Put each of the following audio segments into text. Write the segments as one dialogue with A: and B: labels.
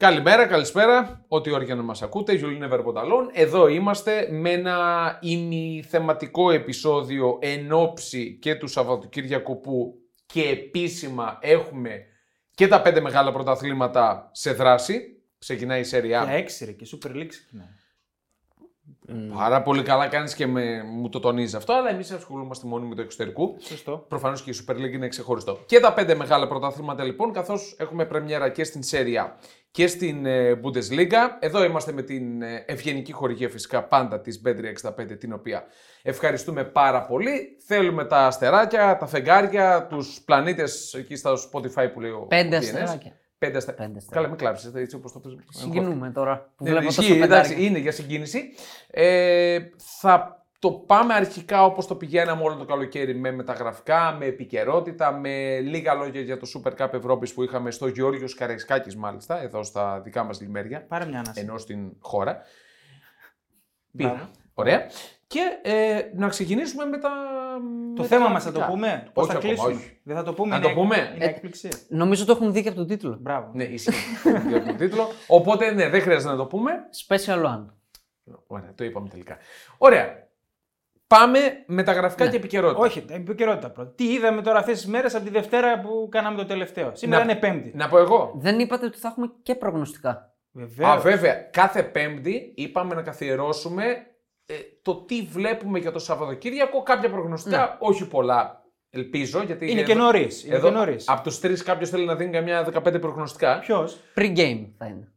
A: Καλημέρα, καλησπέρα. Ό,τι ώρα για να μας ακούτε, Γιουλίνε Βερπονταλόν. Εδώ είμαστε με ένα ημιθεματικό επεισόδιο εν ώψη και του Σαββατοκύριακου που και επίσημα έχουμε και τα πέντε μεγάλα πρωταθλήματα σε δράση. Ξεκινάει η Σέρια.
B: Για έξι ρε και Super League ξεκινάει.
A: Πάρα πολύ καλά κάνεις και με, μου το τονίζεις αυτό, αλλά εμείς ασχολούμαστε μόνο με το εξωτερικό.
B: Σωστό.
A: Προφανώς και η Super League είναι ξεχωριστό. Και τα πέντε μεγάλα πρωταθλήματα λοιπόν, καθώς έχουμε πρεμιέρα και στην Serie A και στην ε, Bundesliga. Εδώ είμαστε με την ε, ευγενική χορηγία φυσικά πάντα της B365, την οποία ευχαριστούμε πάρα πολύ. Θέλουμε τα αστεράκια, τα φεγγάρια, τους πλανήτες εκεί στα Spotify που λέει ο
C: Πέντε
A: ο DNS.
C: αστεράκια.
A: Πέντε αστερ...
C: Πέντε αστεράκια.
A: Καλά, μην κλάψεις, έτσι όπως το πες.
C: Συγκινούμε τώρα που
A: Ναι,
C: βλέπω
A: ισχύει,
C: τόσο
A: εντάξει,
C: πεντάρια.
A: είναι για συγκίνηση. Ε, θα το πάμε αρχικά όπως το πηγαίναμε όλο το καλοκαίρι με μεταγραφικά, με επικαιρότητα, με λίγα λόγια για το Super Cup Ευρώπης που είχαμε στο Γεώργιος Καραϊσκάκης μάλιστα, εδώ στα δικά μας λιμέρια,
B: Πάρε μια ανάσα.
A: ενώ στην χώρα.
B: Μπράβο.
A: Πήρα. Ωραία. Και ε, να ξεκινήσουμε με τα
B: Το
A: με
B: θέμα
A: τα
B: μας θα το
A: αρχικά.
B: πούμε; Πώς
A: Όχι
B: θα
A: ακόμα,
B: κλείσουμε;
A: όχι.
B: Δεν θα το πούμε.
A: Να
B: είναι
A: το πούμε;
B: έκ- Είναι
C: Ε,
B: έκπληξη.
C: Νομίζω το έχουν δει και από τον τίτλο.
B: Μπράβο.
A: Ναι, ισχύει. Για τον τίτλο. Οπότε ναι, δεν χρειάζεται να το πούμε.
C: Special One.
A: Ωραία, το είπαμε τελικά. Ωραία. Πάμε με τα γραφικά
C: Ναι.
A: και επικαιρότητα.
B: Όχι, επικαιρότητα πρώτα. Τι είδαμε τώρα αυτές τις μέρες από τη Δευτέρα που κάναμε το τελευταίο. Σήμερα
A: Να-
B: είναι Πέμπτη.
A: Να πω εγώ.
C: Δεν είπατε ότι θα έχουμε και προγνωστικά.
B: Βεβαίως.
A: Α, βέβαια. Κάθε Πέμπτη είπαμε να καθιερώσουμε ε, το τι βλέπουμε για το Σαββατοκύριακο. Κάποια προγνωστικά, όχι πολλά. Ελπίζω. Γιατί
B: Είναι και νωρίς. Είναι
A: Εδώ,
B: και νωρίς.
A: από τους τρεις, κάποιος θέλει να δίνει καμιά 15 προγνωστικά.
B: Ποιος;
C: Pre-game θα είναι.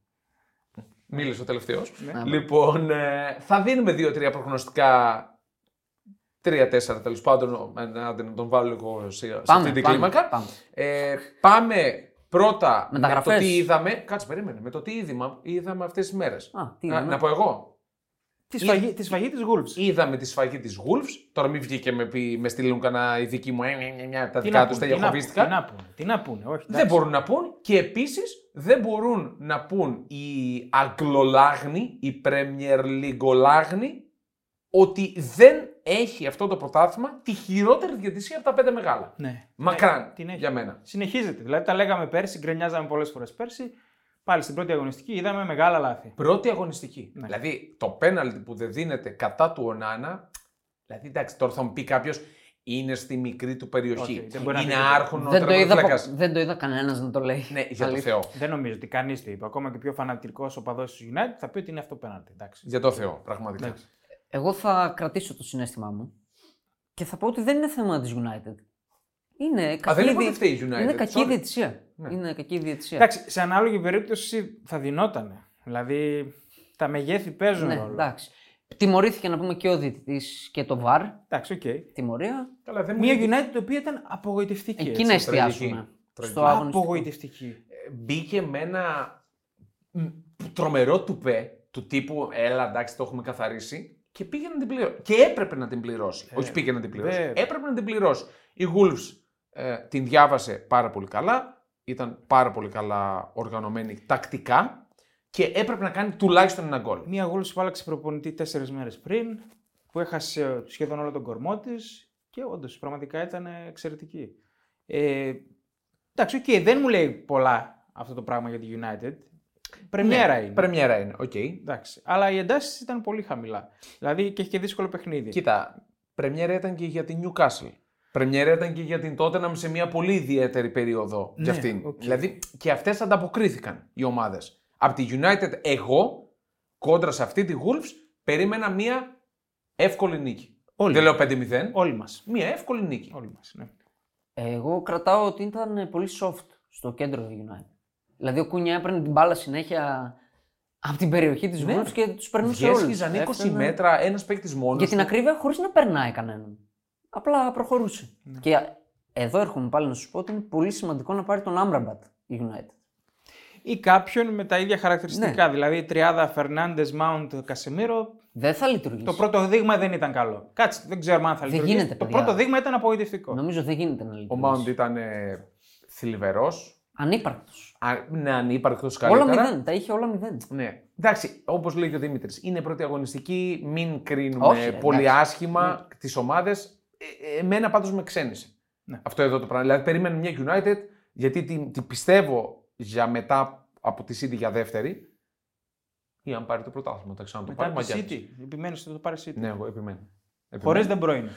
A: Μίλησε ο τελευταίος.
B: Ναι.
A: Λοιπόν, ε, θα δίνουμε δύο-τρία προγνωστικά. Τρία-τέσσερα τέλος πάντων. ε, Να να τον βάλω λίγο σε, σε
C: Πάμε,
A: αυτή την
C: πάμε,
A: κλίμακα.
C: πάμε.
A: Ε, πάμε πρώτα με το
C: Μεταγραφές.
A: τι είδαμε. Κάτσε, περίμενε. Με το τι είδαμε, είδαμε αυτές τις μέρες.
C: Α, τι
A: Να,
C: είδαμε.
A: να πω εγώ.
B: Τη σφαγή, τη σφαγή της Wolves.
A: Είδαμε τη σφαγή της Wolves. Τώρα μην βγήκε με, πει- με στείλουν κανένα η δική μου. ε, ε, ε, ε, τα
B: Τι
A: δικά
B: να
A: τους
B: πούνε,
A: τα
B: τι να πούνε,
A: διακοπίστηκα.
B: Τι να πούνε. Τι να πούνε. Όχι,
A: Δεν
B: εντάξει.
A: μπορούν να πούν και επίσης δεν μπορούν να πούν οι Αγγλολάγνοι, οι Premier League ότι δεν έχει αυτό το πρωτάθλημα τη χειρότερη διαιτησία από τα πέντε μεγάλα.
B: Ναι.
A: Μακράν
B: Ναι, την έχει.
A: για μένα.
B: Συνεχίζεται. Δηλαδή τα λέγαμε πέρσι, γκρενιάζαμε πολλές φορές πέρσι. Πάλι στην πρώτη αγωνιστική είδαμε μεγάλα λάθη.
A: Πρώτη αγωνιστική.
B: Ναι.
A: Δηλαδή το πέναλτι που δεν δίνεται κατά του Ονάνα. Δηλαδή εντάξει, τώρα θα μου πει κάποιος είναι στη μικρή του περιοχή.
B: Όχι, δεν μπορεί να
A: είναι
B: πει
A: άρχονο
C: δεν, το είδα,
A: τερματοφύλακας.
C: πο- δεν το είδα κανένας να το λέει.
A: Ναι, για το
C: Αλήθεια.
A: Θεό.
B: Δεν νομίζω ότι κανείς το είπε. Ακόμα και ο πιο φανατικός οπαδό του United θα πει ότι είναι αυτό πέναλτι. Εντάξει.
A: Για το Θεό, πραγματικά.
B: Εντάξει.
C: Εγώ θα κρατήσω το συναίσθημά μου και θα πω ότι δεν είναι θέμα της United. Είναι κακή,
A: Α, δεν είπα
C: δι-
A: ότι φταίει η United.
C: είναι κακή
A: sorry.
C: διαιτησία.
A: Ναι.
C: Είναι κακή διαιτησία.
B: Εντάξει, σε ανάλογη περίπτωση θα δινότανε. Δηλαδή τα μεγέθη παίζουν
C: ναι,
B: ρόλο.
C: εντάξει. Τιμωρήθηκε να πούμε και ο διαιτητής και το VAR.
B: Εντάξει, οκ.
C: Τιμωρία.
A: Καλά, δεν μου
B: Μια
A: λέει-
B: United η οποία ήταν απογοητευτική.
C: Εκεί
B: έτσι.
C: να εστιάσουμε.
A: Τραγική.
C: Στο αγωνιστικό.
B: Απογοητευτική.
A: μπήκε με ένα μ, τρομερό τουπέ του τύπου Έλα, εντάξει, το έχουμε καθαρίσει. Και πήγε να την πληρώσει. Και έπρεπε να την πληρώσει.
B: Ε,
A: Όχι πήγε να την πληρώσει.
B: βέβαια.
A: Έπρεπε να την πληρώσει. Η Wolves ε, την διάβασε πάρα πολύ καλά. Ήταν πάρα πολύ καλά οργανωμένη τακτικά. Και έπρεπε να κάνει τουλάχιστον ένα γκολ.
B: Μία γόλ που άλλαξε προπονητή τέσσερις μέρες πριν, που έχασε σχεδόν όλο τον κορμό της και όντως πραγματικά ήταν εξαιρετική. Ε, εντάξει, οκ, δεν μου λέει πολλά αυτό το πράγμα για τη United. Πρεμιέρα είναι.
A: Ναι, Πρεμιέρα είναι, οκ.
B: Εντάξει. Αλλά οι εντάσεις ήταν πολύ χαμηλά. Δηλαδή και έχει και δύσκολο παιχνίδι.
A: Κοίτα, πρεμιέρα ήταν και για την Newcastle. Πρεμιέρα ήταν και για την Tottenham σε μια πολύ ιδιαίτερη περίοδο για
B: Ναι,
A: αυτήν.
B: οκ.
A: Δηλαδή και αυτές ανταποκρίθηκαν οι ομάδες. Από τη United εγώ, κόντρα σε αυτή τη Wolves, περίμενα μια εύκολη νίκη.
B: Όλοι.
A: Δεν λέω 5-0.
B: Όλοι μας.
A: Μια εύκολη νίκη.
B: Όλοι μας, ναι.
C: Εγώ κρατάω ότι ήταν πολύ soft στο κέντρο του United. Δηλαδή ο Κούνια έπαιρνε την μπάλα συνέχεια από την περιοχή της
A: Ναι.
C: Wolves και τους περνούσε όλους.
A: Διέσχιζαν 20 μέτρα ένας παίκτης μόνος.
C: Για την ακρίβεια χωρίς να περνάει κανέναν. Απλά προχωρούσε.
A: Ναι.
C: Και εδώ έρχομαι πάλι να σου πω ότι είναι πολύ σημαντικό να πάρει τον Άμπραμπατ η United.
B: Ή κάποιον με τα ίδια χαρακτηριστικά. Δηλαδή η τριάδα Φερνάντες, Μάουντ, Κασεμίρο.
C: Δεν θα λειτουργήσει.
B: Το πρώτο δείγμα δεν ήταν καλό. Κάτσε, δεν ξέρουμε αν θα
C: Δεν
B: λειτουργήσει.
C: γίνεται,
B: το
C: παιδιά.
B: πρώτο δείγμα ήταν απογοητευτικό.
C: Νομίζω δεν γίνεται να
A: Ο
C: λειτουργήσει.
A: Mount ήταν ε, θλιβερός.
C: Ανύπαρκτος.
A: Α, ναι, ανύπαρκτο καλύτερα.
C: Όλα μηδέν. Τα είχε όλα μηδέν.
A: Ναι. Εντάξει, όπως λέει και ο Δημήτρης, είναι πρώτη αγωνιστική. Μην κρίνουμε
C: Όχι, ρε,
A: πολύ
C: εντάξει.
A: άσχημα τις ομάδες. Ε, εμένα πάντως με ξένησε.
B: Ναι.
A: Αυτό εδώ το πράγμα. Δηλαδή, περίμενε μια United γιατί την, την πιστεύω για μετά από τη City για δεύτερη. Ή αν πάρει το πρωτάθλημα, θα ξανά το πάρει.
B: Μετά τη
A: μαγιά της.
B: City. Επιμένεις ότι θα το πάρει City.
A: Ναι, εγώ επιμένω.
B: Χωρίς δεν πρώην.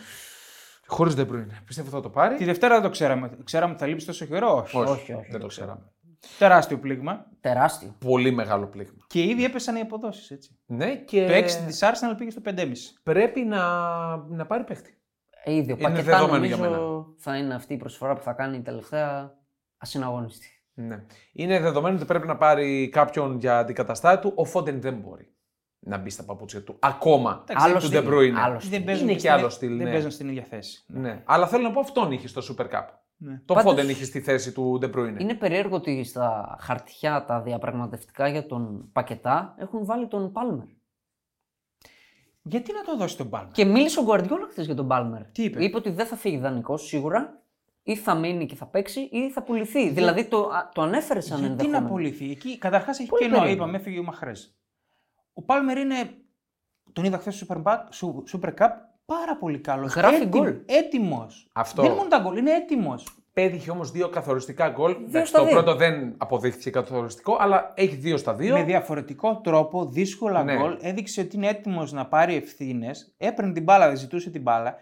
A: Χωρίς δεν είναι. Πιστεύω θα το πάρει.
B: Τη Δευτέρα δεν το ξέραμε. Ξέραμε ότι θα λείψει τόσο καιρό; Όχι.
A: Όχι,
C: όχι, όχι,
A: δεν το ξέραμε.
B: Τεράστιο πλήγμα.
C: Τεράστιο.
A: Πολύ μεγάλο πλήγμα.
B: Και ήδη έπεσαν οι αποδόσεις. Έτσι.
A: Ναι, και
B: Το 6 της Arsenal πήγε στο 5,5.
A: πρέπει να, να πάρει παίχτη.
C: Ε, ήδη ο
A: Είναι
C: Πακετά
A: δεδομένο για
C: νομίζω θα είναι αυτή η προσφορά που θα κάνει η τελευταία ασυναγωνιστή.
A: Ναι. Είναι δεδομένο ότι πρέπει να πάρει κάποιον για αντικαταστάτη του. Ο Φόντεν δεν μπορεί να μπει στα παπούτσια του. Ακόμα.
B: Εντάξει,
C: Άλλο
A: του
C: στυλ,
A: De Bruyne.
C: άλλο στυλ.
B: Δεν παίζουν
A: Είναι
B: και
A: και
B: στην-
A: άλλο στυλ,
B: Δεν
A: ναι.
B: παίζουν στην ίδια θέση.
A: Ναι. Αλλά θέλω να πω αυτόν είχε στο Super Cup.
B: Ναι.
A: Τον
C: Πάντως-
A: Φόντεν είχε στη θέση του De Bruyne.
C: Είναι περίεργο ότι στα χαρτιά τα διαπραγματευτικά για τον Πακετά έχουν βάλει τον Πάλμερ.
B: Γιατί να το δώσει τον Πάλμα.
C: Και μίλησε ο Γκουαρδιόλα χθες για τον Πάλμερ.
B: Τι είπε;
C: Είπε ότι δεν θα φύγει δανεικό σίγουρα, ή θα μείνει και θα παίξει, ή θα πουληθεί. Δηλαδή το, α- το ανέφερε σαν
B: Γιατί να
C: ενδεχόμενο.
B: απολυθεί. Εκεί καταρχάς έχει
C: Πολύ
B: κενό.
C: περίεργο.
B: Είπαμε, έφυγε ο Μαχρές. Ο Πάλμερ είναι. Τον είδα χθες στο Super, Cup- Su- Super Cup πάρα πολύ καλός.
C: Γράφει γκολ.
B: Έτοιμος.
A: Αυτό.
B: Δεν είναι μόνο τα γκολ, είναι έτοιμος.
A: Πέτυχε όμως δύο καθοριστικά γκολ. Εντάξει,
C: στα
A: το
C: δύο.
A: πρώτο δεν αποδείχθηκε καθοριστικό, αλλά έχει δύο στα δύο.
B: Με διαφορετικό τρόπο, δύσκολα
A: Ναι.
B: γκολ. Έδειξε ότι είναι έτοιμος να πάρει ευθύνες. Έπαιρνε την μπάλα, δεν ζητούσε την μπάλα.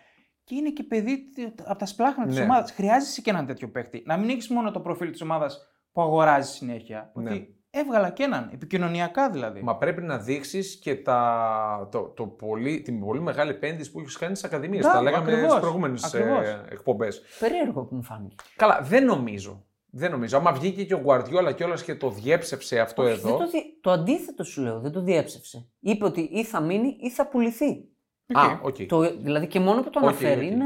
B: Και είναι και παιδί από τα σπλάχνα της
A: Ναι.
B: ομάδας. Χρειάζεσαι και έναν τέτοιο παίχτη. Να μην έχεις μόνο το προφίλ της ομάδας που αγοράζει συνέχεια.
A: Ναι.
B: Ότι έβγαλα και έναν. Επικοινωνιακά δηλαδή.
A: Μα πρέπει να δείξεις και τα, το, το πολύ, την πολύ μεγάλη επένδυση που έχεις κάνει στις ακαδημίες.
B: Μπράβο,
A: Τα λέγαμε
B: ακριβώς.
A: στις προηγούμενες
B: Ακριβώς.
A: εκπομπές.
C: Περίεργο που μου φάνηκε.
A: Καλά, δεν νομίζω. Δεν νομίζω. Άμα βγήκε και ο Γκουαρδιόλα κιόλα και το διέψευσε αυτό
C: Όχι,
A: εδώ.
C: Δεν το, δι- το αντίθετο σου λέω, δεν το διέψευσε. Είπε ότι ή θα μείνει ή θα πουληθεί.
A: Α, οκ.
C: Το, δηλαδή και μόνο που το
A: Οκ,
C: αναφέρει
A: οκ.
C: είναι.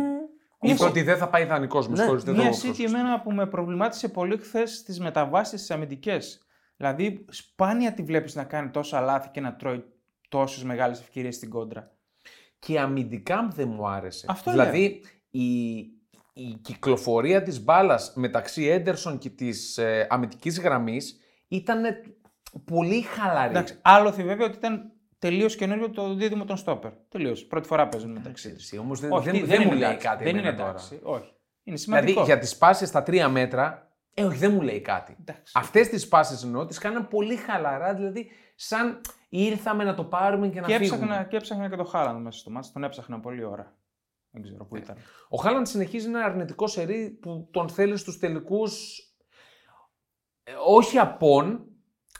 A: Είπε ότι δεν θα πάει δανεικό. Με
C: Ναι,
A: συγχωρείς, δεν
B: Μία
A: το
B: City
A: πρόσεξα.
B: εμένα που με προβλημάτισε πολύ χθες στις μεταβάσεις τι αμυντικές. Δηλαδή, σπάνια τη βλέπεις να κάνει τόσα λάθη και να τρώει τόσες μεγάλες ευκαιρίες στην κόντρα.
A: Και αμυντικά δεν μου άρεσε.
B: Αυτό
A: δηλαδή η, η κυκλοφορία της μπάλας μεταξύ Έντερσον και της ε, αμυντικής γραμμής ήταν πολύ χαλαρή.
B: Εντάξει, άλλο βέβαια ότι ήταν τελείως καινούριο το δίδυμο των στόπερ. Τελείως. Πρώτη φορά παίζουν μεταξύ τους.
A: Εσύ όμως δεν,
B: Όχι,
A: δεν,
B: τι,
A: δεν, μου
B: είναι
A: λέει
B: εντάξει.
A: κάτι
B: Δεν είναι
A: εμένα τώρα.
B: εντάξει. Όχι. Είναι
A: Δηλαδή
B: σημαντικό.
A: για τις πάσεις στα τρία μέτρα, ε, όχι δεν μου λέει κάτι.
B: Εντάξει.
A: Αυτές τις πάσεις εννοώ τις κάναν πολύ χαλαρά, δηλαδή σαν ήρθαμε να το πάρουμε και να
B: Και
A: φύγουμε.
B: έψαχνα, και έψαχνα και το Χάλαντ μέσα στο μάτι. Τον έψαχνα πολλή ώρα. Δεν ξέρω πού ήταν.
A: Ο Χάλαντ συνεχίζει ένα αρνητικό σερί που τον θέλει στους τελικούς ε, όχι απόν,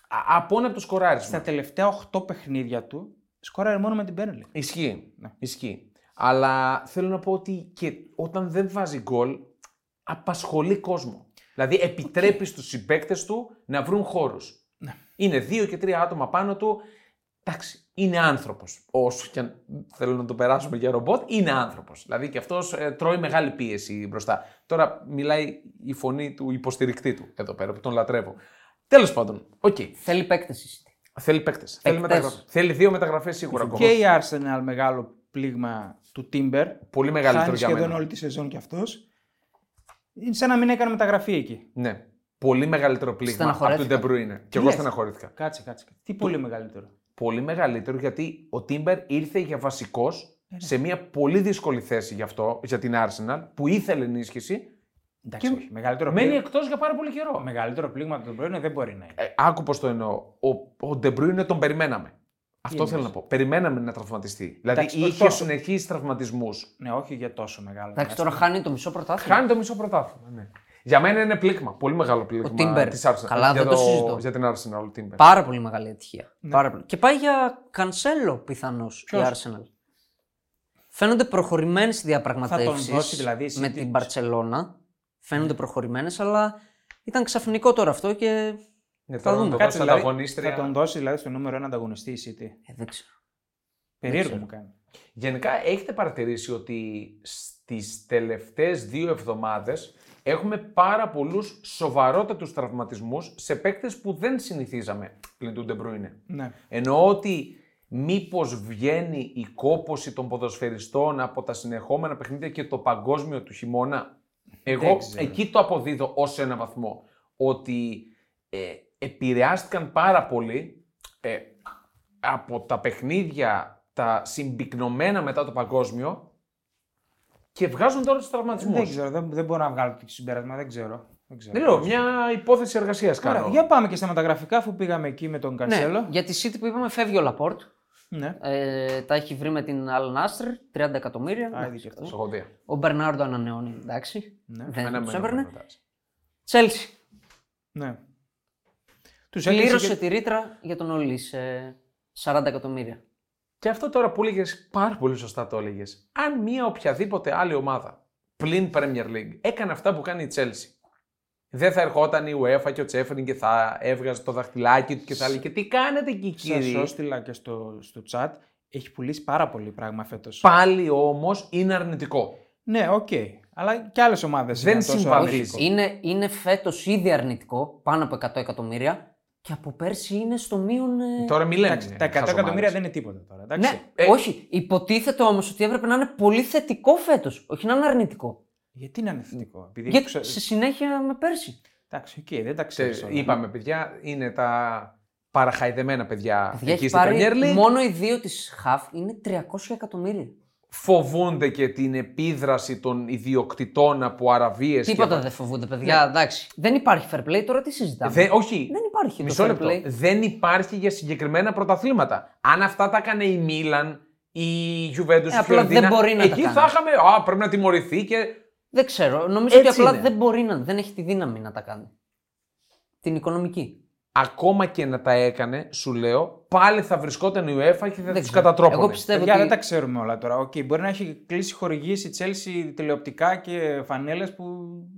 A: α- απόν από το σκοράρισμα.
B: Στα τελευταία 8 παιχνίδια του σκόραρε μόνο με την Πένελη.
A: Ισχύει.
B: Ναι.
A: Ισχύει. Αλλά θέλω να πω ότι και όταν δεν βάζει γκολ, απασχολεί κόσμο. Δηλαδή επιτρέπει στους συμπαίκτες του να βρουν χώρους.
B: Ναι.
A: Είναι δύο και τρία άτομα πάνω του. Εντάξει, είναι άνθρωπος. Όσο και αν θέλω να το περάσουμε για ρομπότ, είναι άνθρωπος. Δηλαδή και αυτός ε, τρώει μεγάλη πίεση μπροστά. Τώρα μιλάει η φωνή του υποστηρικτή του εδώ πέρα που τον λατρεύω. Τέλος πάντων, οκ.
C: Θέλει παίκτηση.
A: Θέλει παίκτες. Θέλει,
C: Παίκτες.
A: μεταγραφές. Θέλει δύο μεταγραφές σίγουρα ακόμα.
B: Και η Arsenal μεγάλο πλήγμα του Timber.
A: Πολύ μεγαλύτερο
B: Χάνει
A: για
B: σχεδόν
A: μένα.
B: όλη τη σεζόν κι αυτός. Είναι σαν να μην έκανε μεταγραφή εκεί.
A: Ναι. Πολύ μεγαλύτερο πλήγμα από τον
C: Στεναχωρέθηκα.
A: De Bruyne. Και εγώ
B: λες;
A: στεναχωρήθηκα.
B: Κάτσε, κάτσε. Τι πολύ μεγαλύτερο;
A: Πολύ μεγαλύτερο γιατί ο Τίμπερ ήρθε για βασικός σε μια πολύ δύσκολη θέση γι' αυτό, για την Arsenal, που ήθελε ενίσχυση.
B: Εντάξει,
A: Και
B: όχι. Μεγαλύτερο,
A: Μένει
B: πλήγμα,
A: εκτός για πάρα πολύ καιρό.
B: μεγαλύτερο πλήγμα του Bruyne δεν μπορεί να είναι.
A: Ε, άκου πώς το εννοώ. Ο, ο De Bruyne τον περιμέναμε. Αυτό
B: εννοείς;
A: θέλω να πω. Περιμέναμε να τραυματιστεί. Δηλαδή
B: Εντάξει,
A: είχε
B: τόσο.
A: συνεχεί τραυματισμούς.
B: Ναι, όχι για τόσο μεγάλο.
C: Εντάξει, τώρα
B: διάστημα.
C: χάνει το μισό πρωτάθλημα.
A: Χάνει το μισό πρωτάθλημα. Ναι. Για μένα είναι πλήγμα. Πολύ μεγάλο πλήγμα.
C: Timber.
A: της Arsenal.
C: Καλά,
A: για
C: δεν το συζητώ.
A: Για την Arsenal ο Timber.
C: Πάρα πολύ μεγάλη ατυχία.
B: Ναι.
C: Πάρα πολύ. Και πάει για κανσέλο πιθανώς η
B: Ποιος;
C: Arsenal. Φαίνονται προχωρημένες οι διαπραγματεύσει
B: Θα τον δώσει, δηλαδή, η
C: με
B: City.
C: την Barcelona. Φαίνονται προχωρημένες, αλλά ήταν ξαφνικό τώρα αυτό και.
A: Ναι,
C: Θα
A: τώρα να
C: δούμε.
A: το
B: Κάτσε,
A: δώσει
B: δηλαδή,
A: ανταγωνίστρια.
B: θα τον δώσει δηλαδή στο νούμερο 1 ανταγωνιστή η City.
C: Ε, δεν ξέρω.
B: Περίεργο
C: ξέρω.
B: μου κάνει.
A: Γενικά έχετε παρατηρήσει ότι στις τελευταίες δύο εβδομάδες έχουμε πάρα πολλούς σοβαρότατους τραυματισμούς σε παίκτες που δεν συνηθίζαμε πλην του De Bruyne;
B: Ναι.
A: Εννοώ ότι μήπως βγαίνει η κόπωση των ποδοσφαιριστών από τα συνεχόμενα παιχνίδια και το παγκόσμιο του χειμώνα; Εγώ
B: ξέρω.
A: εκεί το αποδίδω ως ένα βαθμό. Ότι ε, επηρεάστηκαν πάρα πολύ ε, από τα παιχνίδια τα συμπυκνωμένα μετά το παγκόσμιο και βγάζουν τώρα τους τραυματισμούς.
B: Δεν ξέρω, δεν, δεν μπορώ να βγάλω το συμπέρασμα, δεν ξέρω. Δεν ξέρω.
A: Δεν λέω, μια υπόθεση εργασίας
B: Ωραία,
A: κάνω.
B: για πάμε και στα μεταγραφικά, αφού πήγαμε εκεί με τον Κανσέλο.
C: Ναι, για τη City που είπαμε φεύγει ο Λαπόρτ.
B: Ναι.
C: Ε, τα έχει βρει με την Al Nasr, 30 εκατομμύρια.
B: Α,
C: Εντάξει,
B: είδες και αυτό.
A: Στο έχω δει.
C: Ο Μπερνάρντο ανανεώνει, εντάξει.
B: Ναι.
C: Δεν
A: Εμένα
C: τους
A: με
C: έβρενε.
A: έβρενε.
C: Τσέλσι.
B: ναι. Τους
C: Πλήρωσε
B: έκλεισε και-
C: τη ρήτρα για τον Ολίσε σε 40 εκατομμύρια.
A: Και αυτό τώρα που έλεγες, πάρα πολύ σωστά το έλεγες. Αν μια οποιαδήποτε άλλη ομάδα πλην Premier League έκανε αυτά που κάνει η Chelsea, δεν θα ερχόταν η UEFA και ο Τσέφεριν και θα έβγαζε το δαχτυλάκι του και θα λέει: Και τι κάνετε εκεί,
B: Σας
A: κύριε;
B: έστειλα και στο, στο chat. Έχει πουλήσει πάρα πολύ πράγμα φέτος.
A: Πάλι όμως είναι αρνητικό.
B: Ναι, οκ. Αλλά και άλλες ομάδες
A: Δεν συμβαδίζει.
C: Είναι, είναι φέτος ήδη αρνητικό, πάνω από 100 εκατομμύρια. Και από πέρσι είναι στο μείον. ε,
A: Τώρα μη λέμε.
B: Εντάξει, τα 100
A: χαζομάρες.
B: εκατομμύρια δεν είναι τίποτα τώρα. Εντάξει.
C: Ναι,
A: Ε,
C: όχι. Υποτίθεται όμως ότι έπρεπε να είναι πολύ θετικό φέτος, όχι να είναι αρνητικό.
B: Γιατί να είναι θετικό. Επειδή
C: Γιατί
B: ξε-
C: σε συνέχεια με πέρσι.
B: Εντάξει, οκ, δεν τα
A: Ξέρεις,
B: ξέρει.
A: είπαμε, παιδιά, είναι τα παραχαϊδεμένα παιδιά,
C: Παιδιά,
A: εκεί
C: έχει
A: στην
C: πάρει
A: Premier League.
C: μόνο οι δύο της Χαφ είναι 300 εκατομμύρια.
A: Φοβούνται και την επίδραση των ιδιοκτητών από αραβίες.
C: Τίποτα δεν φοβούνται, παιδιά. Εντάξει. Δεν υπάρχει fair play, τώρα τι συζητάμε.
A: Δεν, όχι.
C: Δεν υπάρχει
A: Μισό
C: το fair
A: λεπτό.
C: play.
A: Δεν υπάρχει για συγκεκριμένα πρωταθλήματα. Αν αυτά τα έκανε η Μίλαν, η Juventus,
C: Ε,
A: η
C: απλά
A: Φιωρεντίνα,
C: δεν μπορεί να τα
A: εκεί
C: κάνει.
A: θα είχαμε. Α, πρέπει να τιμωρηθεί και.
C: Δεν ξέρω. Νομίζω
A: Έτσι
C: ότι απλά
A: είναι.
C: δεν μπορεί να. Δεν έχει τη δύναμη να τα κάνει. Την οικονομική.
A: Ακόμα και να τα έκανε, σου λέω, πάλι θα βρισκόταν η UEFA και θα
C: Δεν
A: του
C: ξέρω.
A: κατατρόπωνε.
C: Εγώ πιστεύω
B: Παιδιά,
C: ότι.
B: δεν τα ξέρουμε όλα τώρα. Οκ, μπορεί να έχει κλείσει χορηγήσει η Chelsea τηλεοπτικά και φανέλες που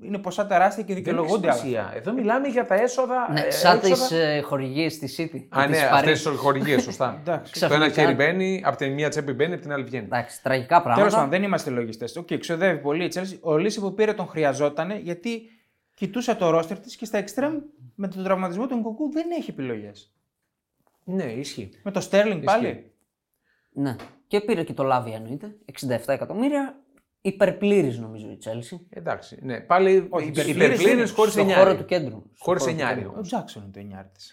B: είναι ποσά τεράστια και
A: Δεν έχει
B: δικαιολογούνται. αλλά.
A: σημασία. Εδώ μιλάμε για τα έσοδα.
C: Ναι,
A: ε,
C: σαν τις
A: έξοδα.
C: ε, χορηγίες της City.
A: Α,
C: και
A: ναι,
C: της
A: αυτές
C: Paris.
A: τι χορηγίες, σωστά.
B: Εντάξει.
A: το ένα
C: Ξαφνικά.
A: χέρι μπαίνει, από τη μία τσέπη μπαίνει, από την άλλη βγαίνει.
C: Εντάξει, τραγικά πράγματα.
B: Τέλος πάντων, δεν είμαστε λογιστές. Οκ, ξοδεύει πολύ η Chelsea. Ολίσε που πήρε τον χρειαζόταν γιατί κοιτούσε το ρόστερ της και στα extreme με τον τραυματισμό του Νκουνκού δεν έχει επιλογές.
A: Ναι, ισχύει.
B: Με το Sterling πάλι.
C: Ναι. Και πήρε και το Λάβια εννοείται. 67 εκατομμύρια. Υπερπλήρης νομίζω η Chelsea.
A: Εντάξει. Ναι, πάλι
B: Όχι,
A: υπερ-
B: υπερπλήρης
A: υπερπλήρης
B: είναι.
A: χωρίς
C: Στο χώρο
A: εννιάρι.
C: του κέντρου. Στο
A: Χωρίς
C: χώρο του
A: εννιάρι
C: κέντρου.
B: Ο Τζάξον είναι το εννιάρι της.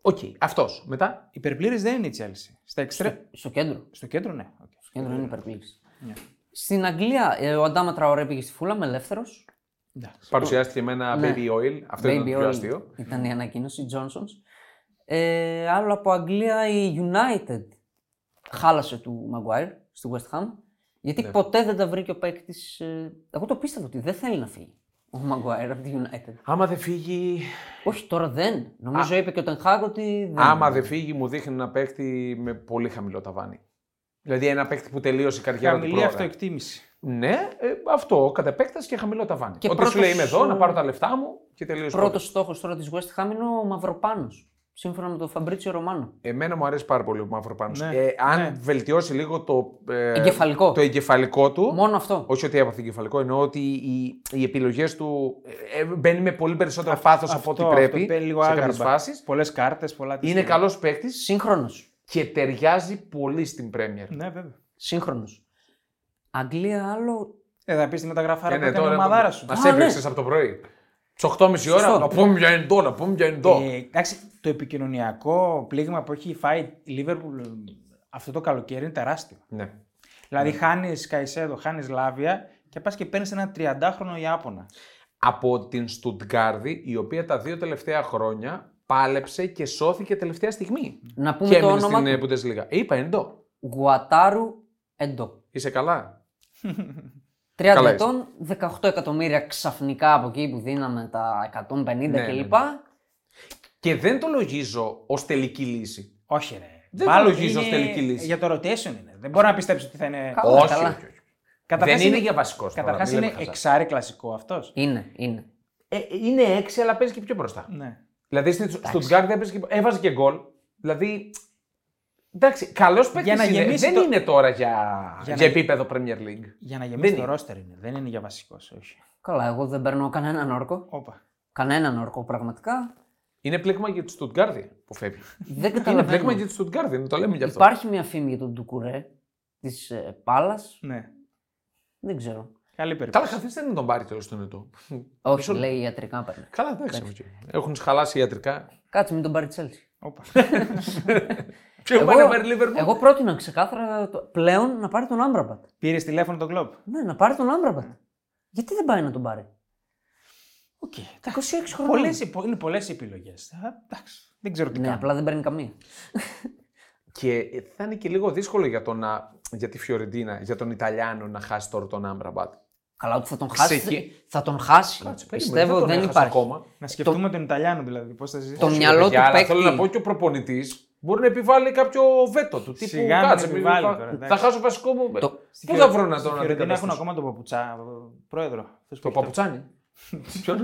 A: Οκ, αυτός. Μετά;
B: Υπερπλήρης δεν είναι η Chelsea. Στα extreme.
C: Στο κέντρο.
B: Στο κέντρο, ναι. Οκ.
C: Στο κέντρο είναι υπερπλήρης.
B: Ναι.
C: Στην Αγγλία, ε, ο Αντάμα Τραωρέ πήγε στη Φούλα με ελεύθερος.
B: Εντάξει.
A: Παρουσιάστηκε με ένα
C: Ναι.
A: baby oil. Αυτό ήταν το πιο αστείο.
C: ήταν η ανακοίνωση Johnson's. Ε, άλλο από Αγγλία η United χάλασε του Maguire στη West Ham. Γιατί
A: Ναι.
C: ποτέ δεν τα βρήκε ο παίκτης. εγώ το πίστευα ότι δεν θέλει να φύγει ο Maguire από τη United.
A: Άμα δεν φύγει.
C: Όχι, τώρα δεν. Νομίζω είπε και ο Τενχάκ ότι δεν.
A: Άμα δεν φύγει, μου δείχνει ένα παίκτη με πολύ χαμηλό ταβάνι. Δηλαδή ένα παίκτη που τελείωσε η καριέρα του
B: Χαμηλή
A: πρόωρα.
B: αυτοεκτίμηση.
A: Ναι, ε, αυτό κατά επέκταση και χαμηλό ταβάνι.
C: Και
A: Ότι
C: πρώτος,
A: σου λέει είμαι εδώ,
C: ε,
A: να πάρω τα λεφτά μου και τελείωσε.
C: Πρώτος στόχος τώρα της West Ham είναι ο Μαυροπάνος. Σύμφωνα με τον Φαμπρίτσιο Ρωμάνο.
A: Εμένα μου αρέσει πάρα πολύ ο Μαύρο Πάνος.
B: Ναι,
A: ε, αν
B: ναι.
A: βελτιώσει λίγο το, ε,
C: Εγκεφαλικό.
A: το εγκεφαλικό του.
C: Μόνο αυτό.
A: Όχι ότι έπαθε εγκεφαλικό, εννοώ ότι οι, οι επιλογές του ε, ε, μπαίνει με πολύ περισσότερο πάθος από ό,τι πρέπει
B: παίρνει λίγο
A: σε
B: άγαρμα.
A: κάποιες φάσεις.
B: Πολλές κάρτες, πολλά
A: Είναι
B: τέτοια.
A: καλός παίκτης
C: Σύγχρονος.
A: και ταιριάζει πολύ στην Premier.
B: Ναι, βέβαια.
C: Σύγχρονος. Αγγλία άλλο.
B: Ε, θα πεις τη μεταγραφάρα
A: Ε,
B: που
A: ναι,
B: έκανε η
A: τώρα
B: ομαδάρα σου.
A: Μα
C: Α,
A: έπαιξες από το πρωί. Τι 8.30 ώρα,
C: Σωστό.
A: να πούμε ποια είναι το, να πούμε ποια είναι το.
B: Ε, εντάξει, το επικοινωνιακό πλήγμα που έχει φάει η Λίβερπουλ αυτό το καλοκαίρι είναι τεράστιο.
A: Ναι.
B: Δηλαδή, χάνεις Καϊσέδο, χάνεις Λάβια και πας και παίρνεις ένα 30χρονο Ιάπωνα.
A: Από την Στουτγκάρδη, η οποία τα δύο τελευταία χρόνια πάλεψε και σώθηκε τελευταία στιγμή.
C: Να πούμε
A: και
C: το
A: έμεινε
C: όνομα
A: στην
C: του.
A: ε, Bundesliga. Είπα, εντό.
C: Γουατάρου Εντό.
A: Είσαι καλά;
C: 30
A: Καλά
C: ετών, 18 εκατομμύρια ξαφνικά από εκεί που δίναμε τα 150
A: ναι,
C: κλπ.
A: ναι. Και δεν το λογίζω ως τελική λύση.
B: Όχι, ρε.
A: Δεν
B: Μάλλον
A: το λογίζω ως
B: είναι
A: τελική λύση.
B: Για το rotation είναι. Δεν μπορώ να πιστέψω ότι θα είναι.
C: Καλά,
A: όχι,
C: καλά.
A: όχι, όχι.
B: Καταρχάς
A: δεν είναι, για βασικός.
B: Καταρχάς είναι εξάρι κλασικό αυτός.
C: Είναι, είναι.
A: Ε, είναι έξι, αλλά παίζει και πιο μπροστά.
B: Ναι.
A: Δηλαδή στην Στουτγκάρδη έπαιζε και έβαζε και γκολ. Δηλαδή. Εντάξει, καλός παίκτης
B: Για να
A: είναι.
B: γεμίσει
A: Δεν
B: το-
A: είναι τώρα για, για,
B: να-
A: επίπεδο Premier League.
B: Για να γεμίσει
A: Δεν
B: το
A: είναι.
B: ρόστερ είναι. Δεν είναι για βασικός. Όχι.
C: Καλά, εγώ δεν παίρνω κανέναν όρκο.
B: Όπα.
C: Κανέναν όρκο πραγματικά.
A: Είναι πλέγμα για τη Στουτγκάρδη που φεύγει.
C: Δεν
A: είναι
C: καταλαβαίνω.
A: πλέγμα για τη Στουτγκάρδη, το λέμε γι' αυτό.
C: Υπάρχει μια φήμη για τον Ντουκουρέ της ε, Πάλας.
B: Ναι.
C: Δεν ξέρω.
A: Καλά,
B: Καλή περίπτωση.
A: καθίστε να τον πάρει τέλος τον ετώ.
C: Όχι,
A: Μισό-
C: λέει ιατρικά παίρνει.
A: Καλά, εντάξει. οκ. Έχουν χαλάσει ιατρικά.
C: Κάτσε μην τον πάρει Τσέλσι.
B: Όπα.
A: Ποιο
C: Εγώ,
A: πάει να πάρει Liverpool;
C: εγώ πρότεινα ξεκάθαρα το- πλέον να πάρει τον Άμραμπατ.
B: Πήρες τηλέφωνο τον Κλοπ;
C: Ναι, να πάρει τον Άμραμπατ. Γιατί δεν πάει να τον πάρει;
B: Οκ.
C: 26 χρονών.
B: Πολλές, υπο- είναι πολλές επιλογές. Εντάξει. Δεν ξέρω τι
C: Ναι,
B: κάνω.
C: απλά δεν παίρνει καμία.
A: Και θα είναι και λίγο δύσκολο για, τον, να- για τη Φιωρεντίνα, για τον Ιταλιάνο να χάσει τώρα τον Άμραμπατ.
C: Καλά, ότι θα τον χάσει.
A: Ξεχει-
C: Θα τον χάσει.
A: Κάτσε, περίμενε,
C: Πιστεύω
A: τον
C: δεν
A: έχασε
C: υπάρχει.
A: Ακόμα.
B: Να σκεφτούμε τον Ιταλιάνο δηλαδή. Πώς θα ζήσει.
C: Το
A: Όχι, ρε
C: μυαλό
A: παιδιά,
C: του
A: αλλά
C: παίκτη.
A: Θέλω να πω και ο προπονητής μπορεί να επιβάλλει κάποιο βέτο του. Τύπου
B: Σιγά να
A: κάτσε,
B: μην
A: μην-
B: επιβάλλει
A: θα,
B: τώρα,
A: θα
B: εντάξει.
A: χάσω βασικό μου.
C: Το-
B: Στη
A: Πού
B: Φιω-
A: θα βρω να
B: στη
A: τον
B: Φιωρεντίνα έχουν
A: αντικαταστήσω.
B: ακόμα τον παπουτσά. Πρόεδρο. αυτός που
A: Το
B: έχει τα-
A: παπουτσάνι. Ποιον;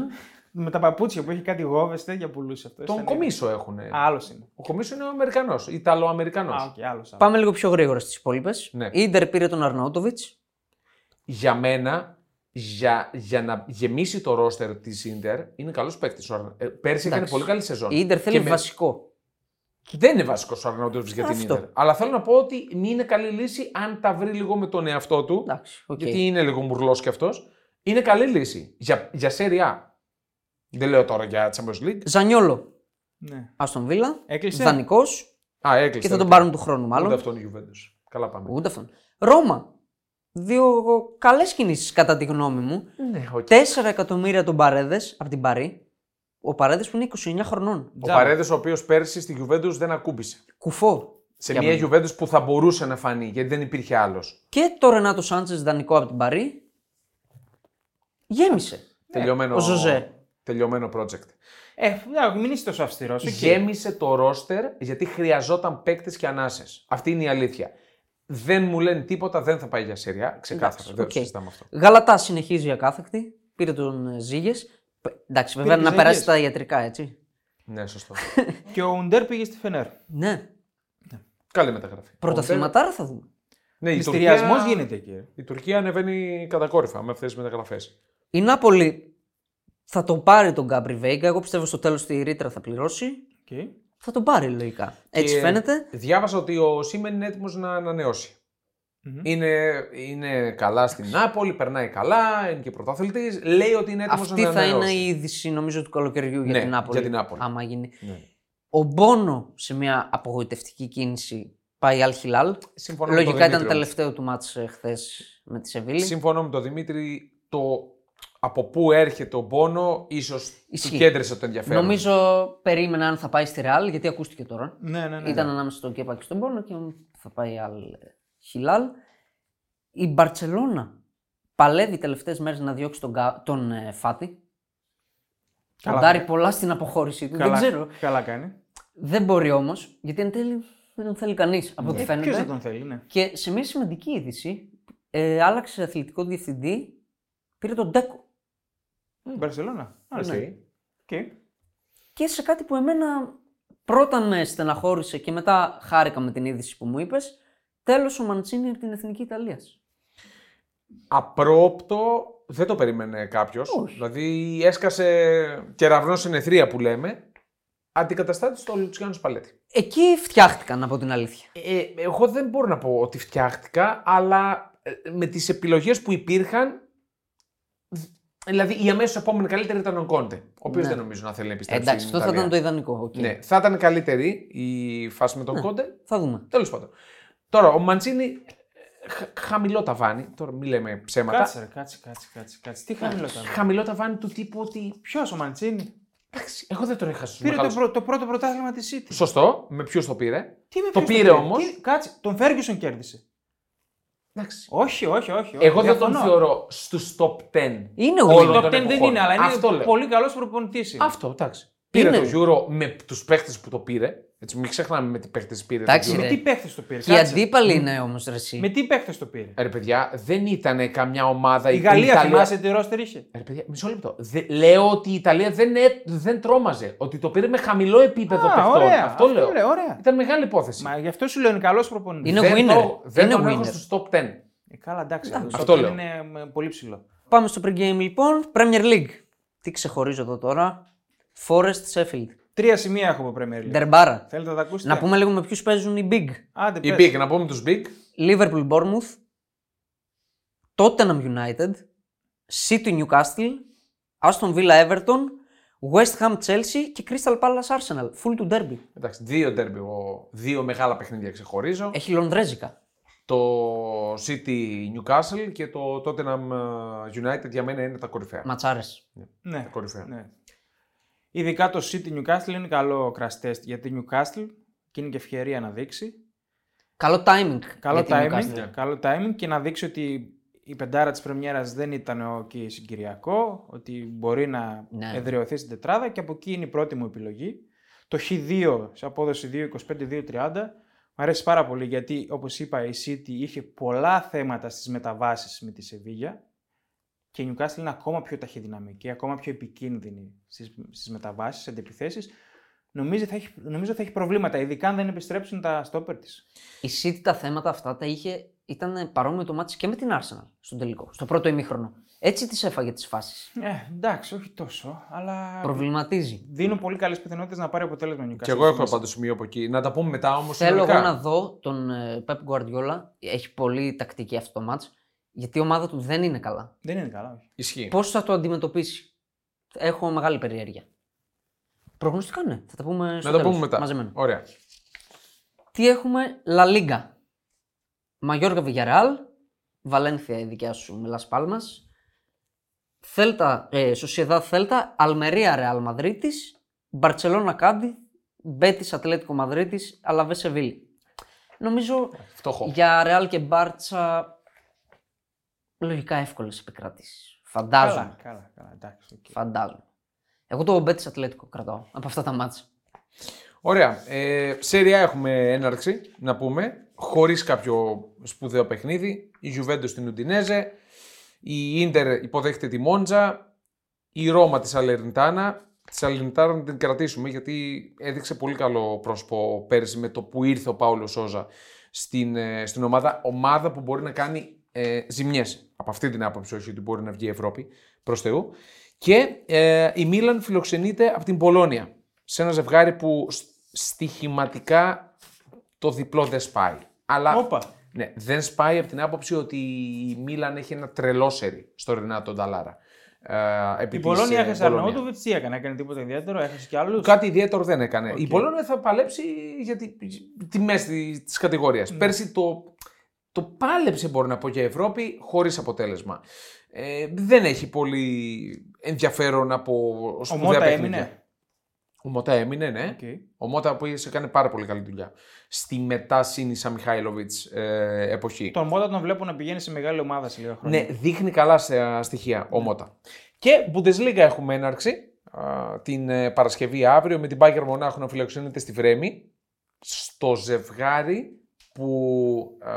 B: Με τα παπούτσια που έχει κάτι γόβες τέτοια πουλούσε αυτό.
A: Τον Κομίσο έχουν.
B: Άλλος είναι.
A: Ο Κομίσο είναι ο Αμερικανός, Ιταλο-Αμερικανός.
B: Α, οκ, άλλος.
C: Πάμε λίγο πιο γρήγορα στις υπόλοιπες.
A: Ναι.
C: Η Ιντερ πήρε τον Αρναούτοβιτς.
A: Για μένα, για, για να γεμίσει το ρόστερ της Ιντερ, είναι καλός παίκτης. Πέρσι έκανε
C: Εντάξει.
A: πολύ καλή σεζόν.
C: Η Ιντερ θέλει
A: Και με-
C: βασικό.
A: Δεν είναι βασικός ο Αρναούτοβιτς για την
C: Αυτό.
A: Ιντερ. Αλλά θέλω να πω ότι μην είναι καλή λύση αν τα βρει λίγο με τον εαυτό του.
C: Εντάξει, οκ.
A: Γιατί είναι λίγο μουρλός κι αυτός. Είναι καλή λύση για, για Serie A. Δεν λέω τώρα για Champions League.
C: Ζανιόλο.
B: Ναι.
C: Αστον Βίλα.
B: Έκλεισε.
C: Δανεικό.
A: Α, έκλεισε.
C: Και θα τον
A: τέλος.
C: πάρουν του χρόνου μάλλον.
A: Ούτε αυτόν η Juventus. Καλά πάμε.
C: Ούτε αυτόν. Ρώμα. Δύο καλές κινήσεις κατά τη γνώμη μου.
A: Ναι, οκ.
C: 4 εκατομμύρια τον Παρέδες από την Παρί. Ο Παρέδες που είναι 29 χρονών.
A: Ο Παρέδες, ο οποίος πέρσι στη Juventus δεν ακούμπησε.
C: Κουφό.
A: Σε
C: Για
A: μια
C: μένα.
A: Juventus που θα μπορούσε να φανεί γιατί δεν υπήρχε άλλος.
C: Και το Ρενάτο Σάντσες δανεικό από την Παρί. Γέμισε.
A: Τελειωμένο,
C: ο Ζωζέ.
A: τελειωμένο project.
B: Ε, ναι, μην είσαι τόσο αυστηρός.
A: Γέμισε το ρόστερ γιατί χρειαζόταν παίκτες και ανάσες. Αυτή είναι η αλήθεια. Δεν μου λένε τίποτα, δεν θα πάει για σειρά. Ξεκάθαρα.
C: Εντάξει,
A: δεν
C: οκ.
A: το συζητάμε αυτό.
C: Γαλατά συνεχίζει ακάθεκτη. Πήρε τον Ζίγιεχ. Εντάξει, βέβαια
B: τον
C: να
B: Ζίγιεχ.
C: περάσει τα ιατρικά, έτσι.
A: Ναι, σωστό.
B: Και ο Ουντέρ πήγε στη Φενέρ.
C: Ναι.
A: Καλή μεταγραφή.
C: Πρωταθληματάρα θα δούμε.
A: Ναι, η
B: Μυστηριασμός
A: Τουρκία,
B: γίνεται εκεί.
A: η Τουρκία ανεβαίνει κατακόρυφα με αυτές τις μεταγραφές.
C: Η Νάπολη θα τον πάρει τον Γκάμπρι Βέγγα. Εγώ πιστεύω στο τέλος τη ρήτρα θα πληρώσει.
B: Okay.
C: Θα τον πάρει λογικά. Έτσι
A: Και
C: φαίνεται.
A: Διάβασα ότι ο Σίμεν είναι έτοιμος να ανανεώσει. Είναι, είναι καλά στην Νάπολη, περνάει καλά, είναι και πρωταθλητής. Λέει ότι είναι έτοιμος να
C: Αυτή θα
A: ανανεώσει.
C: είναι η είδηση νομίζω του καλοκαιριού για
A: Ναι,
C: την Νάπολη.
A: για την Νάπολη.
C: Άμα γίνει.
A: Ναι.
C: Ο Μπόνο σε μια απογοητευτική κίνηση πάει Αλ Χιλάλ.
A: Συμφωνώ με τον
C: Λογικά ήταν
A: Δημήτρη όμως.
C: τελευταίο του μάτς χθες με τη Σεβίλη.
A: Συμφωνώ με τον Δημήτρη. Το από πού έρχεται ο Πόνο, ίσως του
C: Ισχύει.
A: κέντρισε το ενδιαφέρον.
C: Νομίζω περίμενα αν θα πάει στη Ρεάλ, γιατί ακούστηκε τώρα.
B: Ναι, ναι, ναι.
C: Ήταν ανάμεσα στον Κέπα και στον Πόνο και θα πάει Αλ Χιλάλ. Η Μπαρτσελώνα παλεύει τελευταίες μέρες να διώξει τον, Κα- τον ε, Φάτι.
B: Καλά
C: Ποντάρει
B: κάνει.
C: πολλά στην αποχώρησή του.
B: καλά,
C: Δεν ξέρω.
B: Καλά κάνει.
C: Δεν μπορεί όμως, γιατί εν τέλει δεν τον θέλει κανείς από ό,τι
B: Ε,
C: φαίνεται.
B: Ποιος δεν τον θέλει, ναι.
C: Και σε μια σημαντική είδηση, ε, άλλαξε αθλητικό διευθυντή, πήρε τον Ντέκο.
B: Μπαρσελόνα.
A: Οκ.
B: Ναι. Οκ.
C: Και σε κάτι που εμένα πρώτα με στεναχώρησε και μετά χάρηκα με την είδηση που μου είπες, τέλος ο Μαντσίνη από την Εθνική Ιταλίας.
A: Απρόοπτο δεν το περίμενε κάποιος.
C: Όχι.
A: Δηλαδή έσκασε κεραυνός εν αιθρία που λέμε. Αντικαταστάτης ο Λουτσιάνο Σπαλέτη.
C: Εκεί φτιάχτηκαν από την αλήθεια.
A: Ε, εγώ δεν μπορώ να πω ότι φτιάχτηκα, αλλά ε, με τις επιλογές που υπήρχαν, δ- δηλαδή η αμέσως επόμενη καλύτερη ήταν ο Κόντε, ο οποίος
C: Ναι.
A: δεν νομίζω να θέλει να επιστρέψει
C: Εντάξει,
A: στην
C: αυτό θα
A: Ιταλία.
C: ήταν το ιδανικό. οκ.
A: Ναι, θα ήταν καλύτερη η φάση με τον Κόντε,
C: Θα δούμε.
A: τέλος πάντων. Τώρα, ο Μαντσίνη, ε, χα- χαμηλό ταβάνι, τώρα μην λέμε ψέματα,
B: Κάτσε, ρε, κάτσε, κάτσε, κάτσε, κάτσε. Τι χαμηλό ήταν.
A: χαμηλό ταβάνι του τύπου ότι,
B: Ποιος ο Μαντσίνη;
A: εντάξει, εγώ δεν τον είχα στους
B: Πήρε το,
A: μεγάλους.
B: πρω- το πρώτο πρωτάθλημα της City.
A: Σωστό, με ποιους το πήρε;
B: Τι με
A: Το
B: ποιος
A: πήρε όμως.
B: Τι- Κάτσε, τον Φέργισον κέρδισε.
A: Εντάξει.
B: Όχι, όχι, όχι.
A: Εγώ δεν τον
B: διαφωνώ.
A: θεωρώ στους top 10.
C: Είναι
A: όλων
C: winner.
B: Το
A: των
B: 10 δεν
A: εποχών.
B: είναι, αλλά είναι
A: Αυτό λέω.
B: πολύ καλός προπονητής.
A: Αυτό, εντάξει. Πήρε
C: Είναι.
A: το Euro με τους παίχτες που το πήρε. Έτσι, μην ξεχνάμε με τι παίχτες πήρε.
C: Εντάξει,
A: το Euro.
C: ρε.
B: Με τι παίχτες το πήρε.
C: Και οι
B: Κάτσε.
C: αντίπαλοι είναι όμως ρεσί.
B: Με τι παίχτες το πήρε.
A: Ε, Ρε παιδιά, δεν ήταν καμιά ομάδα.
B: Η Γαλλία θυμάσαι τι ρόστερ είχε;
A: Ε, Ρε παιδιά, μισό λεπτό. Δε, λέω ότι η Ιταλία δεν, έ- δεν τρόμαζε. Ότι το πήρε με χαμηλό επίπεδο
B: Α,
A: παιχτών.
B: ωραία,
A: Αυτό,
B: αυτό
A: λέω.
B: λέω, ωραία.
A: Ήταν μεγάλη υπόθεση.
B: Μα γι' αυτό σου λέω είναι καλός προπονητής.
C: Είναι
A: δεν
C: winner.
A: Το, δεν
C: Είναι
A: τον έχω
C: winner.
A: στους top 10.
B: Ε, καλά, εντάξει.
A: Αυτό
B: αυτό
A: λέω.
B: είναι ε, πολύ ψηλό.
C: Πάμε στο pregame λοιπόν. Premier League. Τι ξεχωρίζω εδώ τώρα. Forest Sheffield.
B: Τρία σημεία έχω από Premier League.
C: Ντερμπάρα.
B: Θέλετε να τα ακούσετε;
C: Να πούμε λίγο με ποιους παίζουν οι Big.
B: Άντε,
A: Οι
B: πες.
A: Big, να πούμε τους Big.
C: Liverpool Bournemouth. Tottenham United. City Newcastle. Aston Villa Everton. West Ham Chelsea και Crystal Palace Arsenal. Full to derby.
A: Εντάξει, δύο derby, εγώ, δύο μεγάλα παιχνίδια ξεχωρίζω.
C: Έχει Λονδρέζικα.
A: το City Newcastle και το Tottenham ε, United για μένα είναι τα κορυφαία.
C: Ματσάρες.
B: Ναι,
A: Τα κορυφαία.
B: ναι. Ειδικά το City Newcastle είναι καλό crash test για τη Newcastle και είναι και ευκαιρία να δείξει.
C: Καλό timing.
B: Καλό
C: για τη
B: timing,
C: Newcastle.
B: καλό timing και να δείξει ότι η πεντάρα της πρεμιέρας δεν ήταν ο και συγκυριακό, ότι μπορεί να
C: Ναι.
B: εδραιωθεί στην τετράδα και από εκεί είναι η πρώτη μου επιλογή. Το Χ2 σε απόδοση 2.25-2.30 μου αρέσει πάρα πολύ γιατί όπως είπα η City είχε πολλά θέματα στις μεταβάσεις με τη Σεβίγια και η Newcastle είναι ακόμα πιο ταχυδυναμική, ακόμα πιο επικίνδυνη στις, στις μεταβάσεις, στις αντιπιθέσεις. Νομίζω θα, έχει, νομίζω θα έχει προβλήματα, ειδικά αν δεν επιστρέψουν τα στόπερ της.
C: Η City τα θέματα αυτά τα είχε, ήταν παρόμοιο το μάτι και με την Arsenal στον τελικό, στο πρώτο ημίχρονο. Έτσι τις έφαγε τις φάσεις.
B: Ε, εντάξει, όχι τόσο, αλλά
C: Προβληματίζει.
B: δίνουν πολύ καλές πιθανότητες να πάρει αποτέλεσμα η Newcastle.
A: Και εγώ έχω
B: Μέσα.
A: πάντως σημείο από εκεί. Να τα πούμε μετά όμως.
C: Θέλω εγώ να δω τον ε, Pep Guardiola. Έχει πολύ τακτική αυτό το μάτς, γιατί η ομάδα του δεν είναι καλά.
B: Δεν είναι καλά, όχι.
A: Ισχύει.
C: Πώς θα το αντιμετωπίσεις, Έχω μεγάλη περιέργεια. Προγνωστικά ναι, θα τα πούμε στο
A: Να τα
C: τέλος,
A: πούμε μετά.
C: μαζεμένα.
A: Ωραία.
C: Τι έχουμε, La Liga. Μαγιόργα Villarreal, Βαλένθια η δικιά σου με Las Palmas, Θέλτα, ε, Σοσιεδάδ Θέλτα, Αλμερία Ρεάλ Μαδρίτης, Μπαρτσελώνα Κάντιθ, Μπέτης Ατλέτικο Μαδρίτης, Αλαβές Σεβίλλη. Νομίζω
A: Φτωχό.
C: για Ρεάλ και Μπάρτσα λογικά εύκολες επικρατήσεις. Φαντάζομαι.
B: Καλά, καλά, καλά. Εντάξει, οκ.
C: Φαντάζομαι. Εγώ το Μπέτης Ατλέτικο κρατάω από αυτά τα ματς.
A: Ωραία. Ε, Serie A έχουμε έναρξη, να πούμε, χωρίς κάποιο σπουδαίο παιχνίδι. Η Juventus στην Ουντινέζε, η Ίντερ υποδέχεται τη Μόντζα, η Ρώμα τη Σαλερνιτάνα. Τη Σαλερνιτάνα να την κρατήσουμε γιατί έδειξε πολύ καλό πρόσωπο πέρυσι με το που ήρθε ο Πάολο Σόζα στην, ε, στην ομάδα. Ομάδα που μπορεί να κάνει ε, ζημιές. Από αυτή την άποψη όχι ότι μπορεί να βγει η Ευρώπη προς Θεού. Και ε, η Μίλαν φιλοξενείται από την Πολώνια. Σε ένα ζευγάρι που σ- στοιχηματικά το διπλό δεν σπάει. Αλλά
B: Όπα.
A: ναι, δεν σπάει από την άποψη ότι η Μίλαν έχει ένα τρελό σερί στο Ρενάτο Νταλάρα. Ε, επί
B: Η
A: της,
B: Μπολόνια
A: ε,
B: έχασε
A: Μπολόνια.
B: Αρναούτοβιτς, τι έκανε, έκανε τίποτα ιδιαίτερο, έχασε κι άλλους.
A: Κάτι ιδιαίτερο δεν έκανε.
B: Οκ.
A: Η Μπολόνια θα παλέψει για τη, τη μέση της κατηγορίας.
B: Ναι.
A: Πέρσι το, το πάλεψε, μπορεί να πω, για Ευρώπη χωρίς αποτέλεσμα. Ε, δεν έχει πολύ ενδιαφέρον από
B: Ο
A: σπουδαία
B: Μότα
A: παιχνίδια.
B: έμεινε.
A: Ο Μότα έμεινε, ναι.
B: Οκ.
A: Ο Μότα που είχε κάνει πάρα πολύ καλή δουλειά. Στη μετά Σίνισα Μιχάηλοβιτ ε, εποχή.
B: Τον Μότα τον βλέπω να πηγαίνει σε μεγάλη ομάδα σε λίγα χρόνια.
A: Ναι, δείχνει καλά σε στοιχεία ο Μότα. Και Bundesliga έχουμε έναρξη α, την ε, Παρασκευή αύριο με την Bayern Μονάχου να φιλοξενείται στη Βρέμη στο ζευγάρι που α,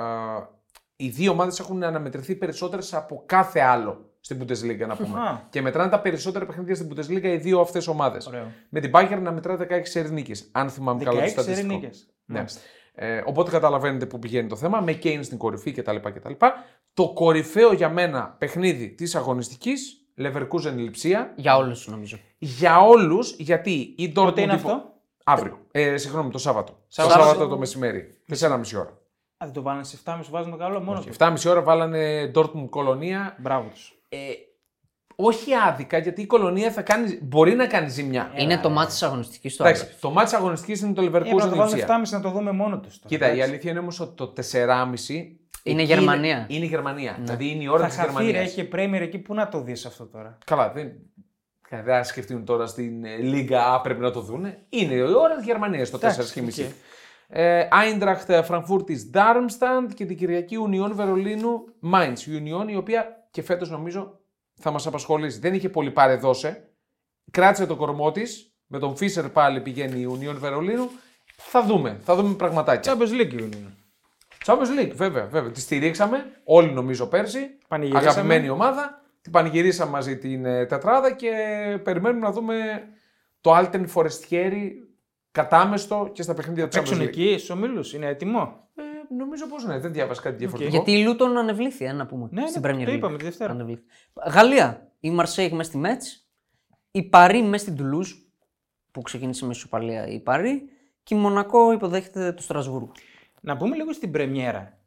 A: οι δύο ομάδες έχουν αναμετρηθεί περισσότερες από κάθε άλλο στην Bundesliga να πούμε.
B: Α.
A: και μετράνε τα περισσότερα παιχνίδια στην Bundesliga οι δύο αυτές ομάδες.
B: Ωραίο.
A: Με την Bayern να μετρά 16 ερνίκες, αν θυμάμαι καλά το
B: 16
A: στατιστικό.
B: ερηνίκε.
A: Ναι. Ε, οπότε καταλαβαίνετε που πηγαίνει το θέμα. Με Κέιν στην κορυφή κτλ. κτλ. Το κορυφαίο για μένα παιχνίδι της αγωνιστικής Leverkusen Λιψία.
C: Για όλους νομίζω.
A: Για όλους, γιατί η Dortmund.
B: Πότε είναι
A: υπο-
B: αυτό;
A: Αύριο. Ε, συγγνώμη, το Σάββατο.
B: Σάββατο.
A: Το Σάββατο το μεσημέρι. 4,5 ώρα.
B: Α, δεν το βάλανε σε 7,5 βάζουν το καλό μόνο.
A: Όχι,
B: του.
A: 7,5 ώρα βάλανε Dortmund Κολονία.
B: Μπράβο τους.
A: Ε, όχι άδικα, γιατί η Κολονία θα κάνει, μπορεί να κάνει ζημιά.
C: είναι το μάτι της αγωνιστικής του
A: Εντάξει,
C: Άγρη.
A: το μάτι αγωνιστικής είναι το
B: Έπρεπε να
A: Leverkusen
B: το βάλουν
A: Λειψία.
B: 7,5 να το δούμε μόνο τους.
A: Κοίτα, η αλήθεια είναι όμως ότι το 4,5
C: Είναι
A: εκεί
C: Γερμανία.
A: Είναι, είναι η Γερμανία. Δηλαδή είναι η ώρα
B: Θα
A: της
B: χαθεί, ρε,
A: Γερμανία.
B: έχει και Πρέμιερ εκεί, πού να το δεις αυτό τώρα;
A: Καλά, δεν. Δεν θα σκεφτούν τώρα στην ε, Λίγκα, α, πρέπει να το δούνε. Είναι η ώρα της Γερμανίας το
B: Εντάξει,
A: 4,5.
B: οκ.
A: Ε, Άιντραχτ Φραγκφούρτη Ντάρμσταντ και την Κυριακή Ουνιόν Βερολίνου Μάιντς. Η Ουνιόν η οποία και φέτος νομίζω θα μας απασχολήσει. Δεν είχε πολύ παρεδώσε. Κράτησε το κορμό της. Με τον Φίσερ πάλι πηγαίνει η Ουνιόν Βερολίνου. Θα δούμε. Θα δούμε πραγματάκια.
B: Champions League είναι.
A: Champions League, βέβαια, βέβαια. Τη στηρίξαμε όλοι νομίζω πέρσι.
B: Πανηγυρίσαμε.
A: Αγαπημένη ομάδα. Την πανηγυρίσαμε μαζί την ε, τετράδα και περιμένουμε να δούμε το Alten Forestieri κατάμεστο και στα παιχνίδια του Champions
B: Παίξουν
A: League.
B: εκεί στους ομίλους, είναι έτοιμο;
A: Ε, νομίζω πως ναι, δεν διάβασα κάτι διαφορετικό.
C: Γιατί η Λούτον ανεβλήθη, ε, να πούμε.
B: Ναι,
C: στην
B: ναι,
C: Premier
B: το
C: League.
B: είπαμε τη Δευτέρα.
C: Ανεβλήθη. Γαλλία. Η Μαρσέικ μέσα στη Μέτς. Η Παρή μέσα στην Τουλούζ, που ξεκίνησε με ισοπαλία η Παρή. Και η Μονακό υποδέχεται το Στρασβούργο.
B: Να πούμε λίγο στην Πρεμιέρα.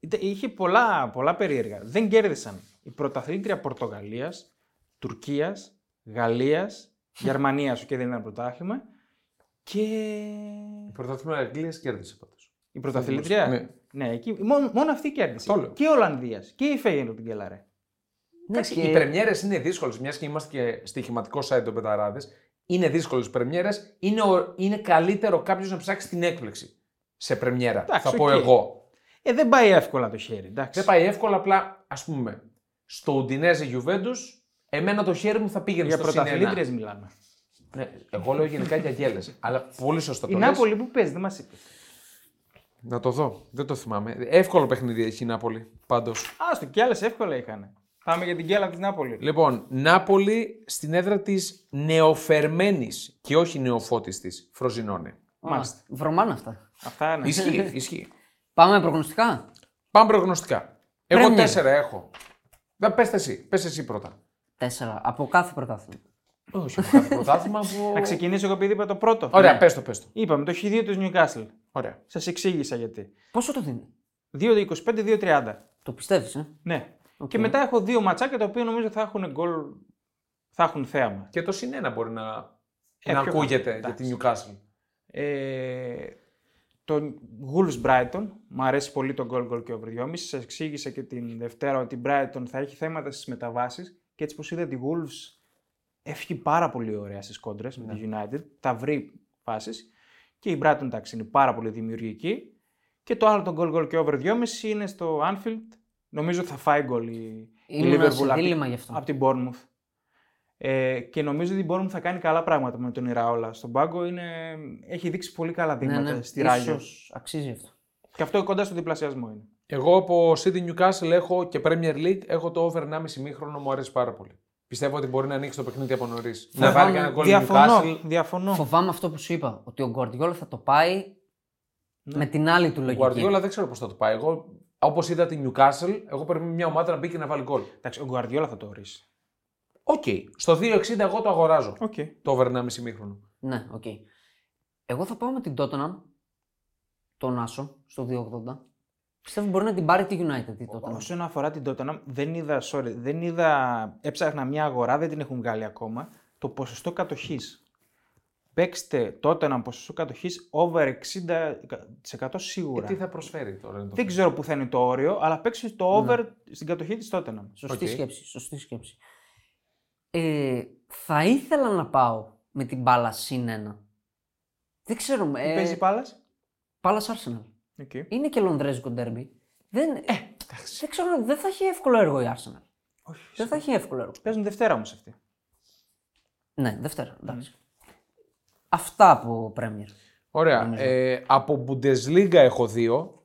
B: Είτε- Είχε πολλά, πολλά περίεργα. Δεν κέρδισαν η πρωταθλήτρια Πορτογαλίας, Τουρκίας, Γαλλίας, Γερμανίας, σου και δεν είναι ένα πρωτάθλημα. Και.
A: Η πρωτάθλημα Αγγλίας κέρδισε πάντως.
B: Η πρωταθλήτρια;
A: Ναι.
B: Ναι, εκεί, μόνο, μόνο αυτή κέρδισε.
A: Το λέω.
B: Και ο Ολλανδίας. Και η Φέγενο την κελαρέ.
C: Ναι,
A: Εντάξει,
C: και-
A: Οι πρεμιέρες είναι δύσκολες, μιας και είμαστε και στοιχηματικό site των μπεταράδες. Είναι δύσκολες πρεμιέρες. Είναι, ο- είναι καλύτερο κάποιος να ψάξει την έκπληξη σε πρεμιέρα.
B: Εντάξει,
A: θα πω
B: οκ.
A: εγώ.
B: Ε, δεν πάει εύκολα το χέρι. Εντάξει.
A: Δεν πάει εύκολα, απλά ας πούμε στο Ουντινέζε Γιουβέντους, εμένα το χέρι μου θα πήγαινε
B: Για
A: στο συν ένα.
B: πρωταθλήτριες μιλάμε.
A: Ναι, εγώ λέω γενικά για γέλες. αλλά πολύ σωστό
B: Η
A: το λες.
B: Νάπολη που παίζει, δεν μας είπε.
A: Να το δω. Δεν το θυμάμαι. Εύκολο παιχνίδι έχει η Νάπολη. Πάντως.
B: Άστο, και άλλες εύκολα είχαν. Πάμε για την κέλα της Νάπολης.
A: Λοιπόν, Νάπολη στην έδρα της νεοφερμένης και όχι νεοφώτης της Φροζινώνε.
C: Α,
B: Μάλιστα.
C: Βρωμάνε αυτά.
B: Αυτά είναι.
A: Ισχύει, ισχύει.
C: Πάμε προγνωστικά;
A: Πάμε προγνωστικά. Εγώ
C: Πρέμιερ.
A: τέσσερα έχω. Δεν πες εσύ. Πες εσύ πρώτα.
C: Τέσσερα. Από κάθε πρωτάθλημα.
A: Όχι, έχω κάθε πρωτάθλημα που...
B: Θα ξεκινήσω εγώ επειδή είπα το πρώτο.
A: Ωραία,
B: Ναι.
A: πες το, πες το.
B: Είπαμε το χ2 του Newcastle.
A: Ωραία.
B: Σας εξήγησα γιατί.
C: Πόσο το δίνει;
B: 2-25-2-30.
C: Το πιστεύεις, ε;
B: Ναι.
C: Οκ.
B: Και μετά έχω δύο ματσάκια τα οποία νομίζω θα έχουν γκολ. Θα έχουν θέαμα.
A: Και το συν ένα μπορεί να,
B: Ε,
A: να
B: πιο
A: ακούγεται
B: κάτω.
A: για την Newcastle.
B: Ε, το Wolves Brighton. Μου αρέσει πολύ το goal goal και over 2,5. Σας εξήγησα και την Δευτέρα ότι η Brighton θα έχει θέματα στις μεταβάσεις. Και έτσι όπως είδατε, η Wolves έφυγε πάρα πολύ ωραία στις κόντρες με τη United. Θα βρει φάσεις. Και η Brighton εντάξει είναι πάρα πολύ δημιουργική. Και το άλλο το goal goal και over 2,5 είναι στο Anfield. Νομίζω θα φάει γκολ η, η
C: Ήμουνα σε
B: Liverpool από,
C: δίλημμα γι' αυτό.
B: από την Bournemouth. Ε, και νομίζω ότι η Bournemouth θα κάνει καλά πράγματα με τον Ιραόλα. Στον πάγκο είναι, έχει δείξει πολύ καλά
C: Ναι,
B: δείγματα
C: ναι,
B: στη Ράγιο.
C: ίσως αξίζει αυτό.
B: Και αυτό κοντά στο διπλασιασμό είναι.
A: Εγώ από City Newcastle έχω και Premier League, έχω το over 1,5 μήχρονο, μου αρέσει πάρα πολύ. Πιστεύω ότι μπορεί να ανοίξει το παιχνίδι από νωρίς. Να
C: Φοβάμαι-
A: βάλει κανένα γκολ η
B: Διαφωνώ.
A: Newcastle.
B: διαφωνώ.
C: Φοβάμαι αυτό που σου είπα. Ότι ο Guardiola θα το πάει
B: Ναι.
C: με την άλλη του
A: Ο
C: λογική.
A: Guardiola δεν ξέρω πώς θα το πάει. Εγώ, όπως είδα την Newcastle, εγώ περιμένω μια ομάδα να μπει και να βάλει γκολ.
B: Εντάξει, ο Γκουαρδιόλα θα το ορίσει.
A: Οκ. Στο 2,60 εγώ το αγοράζω.
B: Okay.
A: Το over 1,5 ημίχρονο.
C: Ναι, οκ. Εγώ θα πάω με την Tottenham, τον Άσο, στο 2,80. Πιστεύω μπορεί να την πάρει τη United η Tottenham.
B: Όσον αφορά την Tottenham, δεν είδα, sorry, δεν είδα, έψαχνα μια αγορά, δεν την έχουν βγάλει ακόμα, το ποσοστό κατοχής. Παίξτε Tottenham ποσοστό κατοχής over 60% σίγουρα.
A: Ε, τι θα προσφέρει τώρα. είναι το
B: Δεν ξέρω πού θα είναι το όριο, αλλά παίξτε το over στην κατοχή της Tottenham.
C: Σωστή
A: Οκ.
C: σκέψη, σωστή σκέψη. Ε, θα ήθελα να πάω με την Πάλας συν ένα. Δεν ξέρω.
B: Τι
C: Ε,
B: παίζει Πάλας;
C: Πάλας Arsenal.
B: Okay.
C: Είναι και λονδρέζικο ντέρμπι. Δεν, ε, δεν ξέρω, δεν θα έχει εύκολο έργο η Arsenal.
B: Όχι.
C: Δεν θα έχει εύκολο έργο.
B: Παίζουν Δευτέρα όμως αυτοί.
C: Ναι, Δευτέρα, εντάξει. Αυτά από Premier.
A: Ωραία. Ε, από Bundesliga έχω δύο.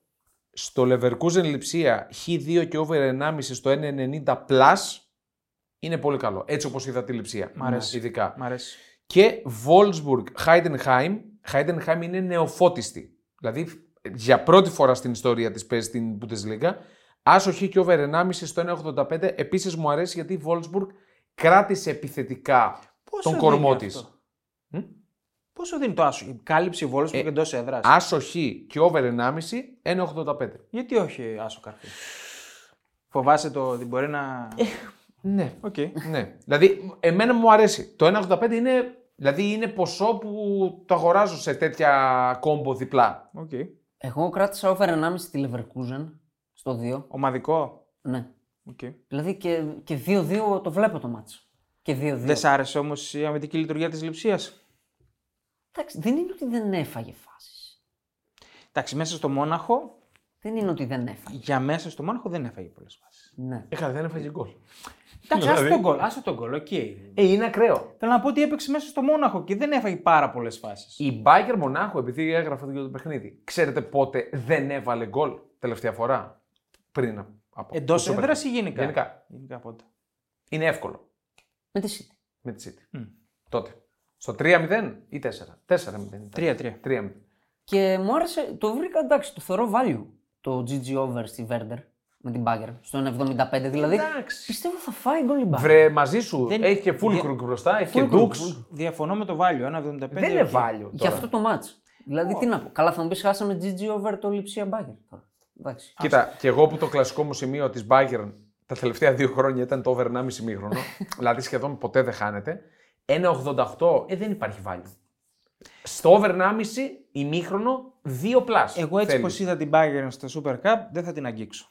A: Στο Leverkusen Λιψία Χ2 και over 1,5 στο 1,90 plus είναι πολύ καλό. Έτσι όπως είδα τη Λιψία.
B: Μ' αρέσει.
A: Ειδικά.
B: Μ' αρέσει.
A: Και Wolfsburg Heidenheim. Heidenheim είναι νεοφώτιστη. Δηλαδή για πρώτη φορά στην ιστορία της παίζει στην Bundesliga. Άσο Χ και over 1,5 στο 1,85. Επίσης μου αρέσει γιατί η Wolfsburg κράτησε επιθετικά
B: Πόσο
A: τον
B: δίνει
A: κορμό
B: αυτό;
A: της.
B: Πόσο δίνει το άσο, η κάλυψη Βόλφσμπουργκ
A: Ε,
B: και εντός έδρας.
A: Άσο Χ και over 1,5 1,85.
B: Γιατί όχι άσο καρφί; Φοβάσαι το ότι μπορεί να.
A: Ναι.
B: Οκ.
A: ναι. Δηλαδή, εμένα μου αρέσει. Το 1,85 είναι, δηλαδή είναι ποσό που το αγοράζω σε τέτοια combo διπλά.
B: Οκ.
C: Εγώ κράτησα over 1,5 τη Leverkusen στο 2.
B: Ομαδικό;
C: Ναι.
B: Οκ.
C: Δηλαδή και, και 2-2 το βλέπω το μάτσο. Και 2-2.
B: Δεν σ' άρεσε όμως η αμυντική λειτουργία της Λειψίας;
C: Εντάξει, δεν είναι ότι δεν έφαγε φάσεις.
B: Εντάξει, μέσα στο Μόναχο,
C: Δεν είναι ότι δεν έφαγε.
B: για μέσα στο Μόναχο δεν έφαγε πολλές φάσεις.
C: Ναι.
A: Έχα, δεν έφαγε γκολ.
B: Εντάξει, άσε τον γκολ. Άσε τον γκολ, οκ.
A: Ε, είναι ακραίο.
B: Θέλω να πω ότι έπαιξε μέσα στο Μόναχο και δεν έφαγε πάρα πολλές φάσεις.
A: Η Μπάγερν Μονάχου, επειδή έγραφε για το παιχνίδι, ξέρετε πότε δεν έβαλε γκολ τελευταία φορά; Πριν από.
B: Εντός
A: στο
B: έδρας
A: παιχνίδι.
B: ή γενικά;
A: Γενικά.
B: Γενικά πότε;
A: Είναι εύκολο
C: Με τη City.
A: με τη City.
B: Μμ.
A: Τότε. Στο 3-0 ή 4. 4-0. ήταν.
B: 3-3.
A: 3-0.
C: Και μου άρεσε, το βρήκα εντάξει, το θεωρώ value το GG over στη Werder με την Bayern στο 1,75. Δηλαδή
A: Εντάξει.
C: πιστεύω θα φάει γκολ η Bayern.
A: Βρε μαζί σου.
B: Δεν-
A: Έχει και
B: δια-
A: Füllkrug μπροστά, έχει και
C: Füllkrug,
A: Ducksch.
C: Füllkrug.
B: Διαφωνώ με το value, 1,75.
A: Δεν είναι
B: OK.
A: value.
C: Για
A: τώρα.
C: αυτό το match. Δηλαδή τι να πω. Καλά θα μου πεις χάσαμε GG over το Lipsia Bagger. τώρα. Εντάξει.
A: Κοίτα, και εγώ που το κλασικό μου σημείο της Bayern τα τελευταία δύο χρόνια ήταν το over 1,5 μήχρονο, δηλαδή σχεδόν ποτέ δεν χάνεται. 1,88 ε, δεν υπάρχει value. Στο over 1,5 ημίχρονο 2 πλάσ.
B: Εγώ έτσι
A: Θέλεις.
B: πως είδα την Bayern στο Super Cup δεν θα την αγγίξω.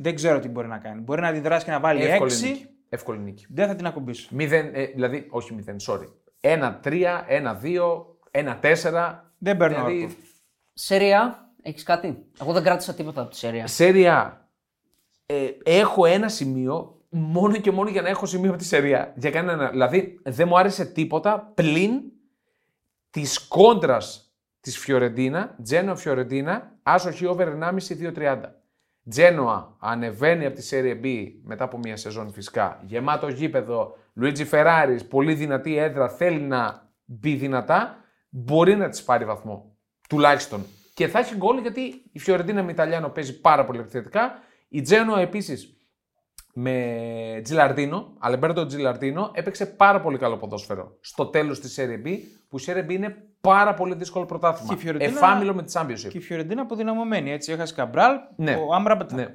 B: Δεν ξέρω τι μπορεί να κάνει. Μπορεί να αντιδράσει και να βάλει
A: Εύκολη
B: 6.
A: νίκη. Εύκολη νίκη.
B: Δεν θα την ακουμπήσω.
A: 0, ε, δηλαδή, όχι 0, sorry. 1-3, 1-2, 1-4.
B: Δεν παίρνω
A: Δηλαδή,
B: όρκο.
C: Σεριά, έχεις κάτι; Εγώ δεν κράτησα τίποτα από τη Σεριά.
A: Σέρια. Ε, έχω ένα σημείο μόνο και μόνο για να έχω σημείο από τη Σερία. Για κανένα. Δηλαδή δεν μου άρεσε τίποτα πλην της κόντρας της Φιωρεντίνα, Τζένοα Φιωρεντίνα, άσοχη over 1,5-2,30. Τζένοα ανεβαίνει από τη Serie B μετά από μια σεζόν φυσικά. Γεμάτο γήπεδο, Λουίτζι Φεράρις, πολύ δυνατή έδρα, θέλει να μπει δυνατά. Μπορεί να της πάρει βαθμό. Τουλάχιστον. Και θα έχει γκολ γιατί η Φιωρεντίνα με Ιταλιάνο παίζει πάρα πολύ επιθετικά. Η Τζένοα επίσης με Τζιλαρντίνο, Αλεμπέρτο Τζιλαρντίνο, έπαιξε πάρα πολύ καλό ποδόσφαιρο στο τέλος της Serie B, που η Serie B είναι πάρα πολύ δύσκολο πρωτάθλημα.
B: Και η Φιωρεντίνα-
A: Εφάμιλο με τη Championship.
B: Και η Φιωρεντίνα αποδυναμωμένη. Έτσι, έχασε Καμπράλ.
A: Ναι.
B: Ο Άμραμπατ.
A: Ναι.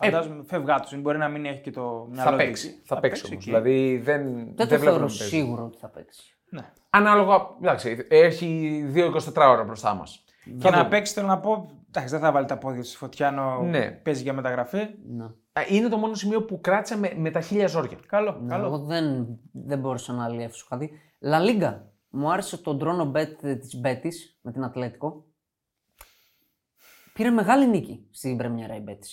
B: Φαντάζομαι φευγάτο. Μπορεί να μην έχει και το μυαλό
A: Θα
B: του
A: παίξει.
B: εκεί.
A: Θα παίξει όμως.
B: εκεί.
A: Δηλαδή δεν,
C: Δεν
A: δεν
C: το
A: βλέπω
C: θεωρώ
A: να παίζει.
C: σίγουρο ότι θα παίξει.
B: Ναι.
A: Ανάλογα, εντάξει, έχει 2-24 ώρα μπροστά μας.
B: Και να παίξει, θέλω να πω. Εντάξει, δεν θα βάλει τα πόδια στη φωτιά ενώ
A: Ναι.
B: παίζει για μεταγραφή.
C: Ναι.
A: Είναι το μόνο σημείο που κράτησα με, με τα χίλια ζόρια.
B: Καλό.
C: Ναι,
B: καλό.
C: Εγώ δεν, δεν μπόρεσα να αλλιεύσω κάτι. Λα Λίγκα. Μου άρεσε το ντρόνο bet της Μπέτη με την Ατλέτικο. Πήρε μεγάλη νίκη στην Πρεμιέρα η Μπέτη.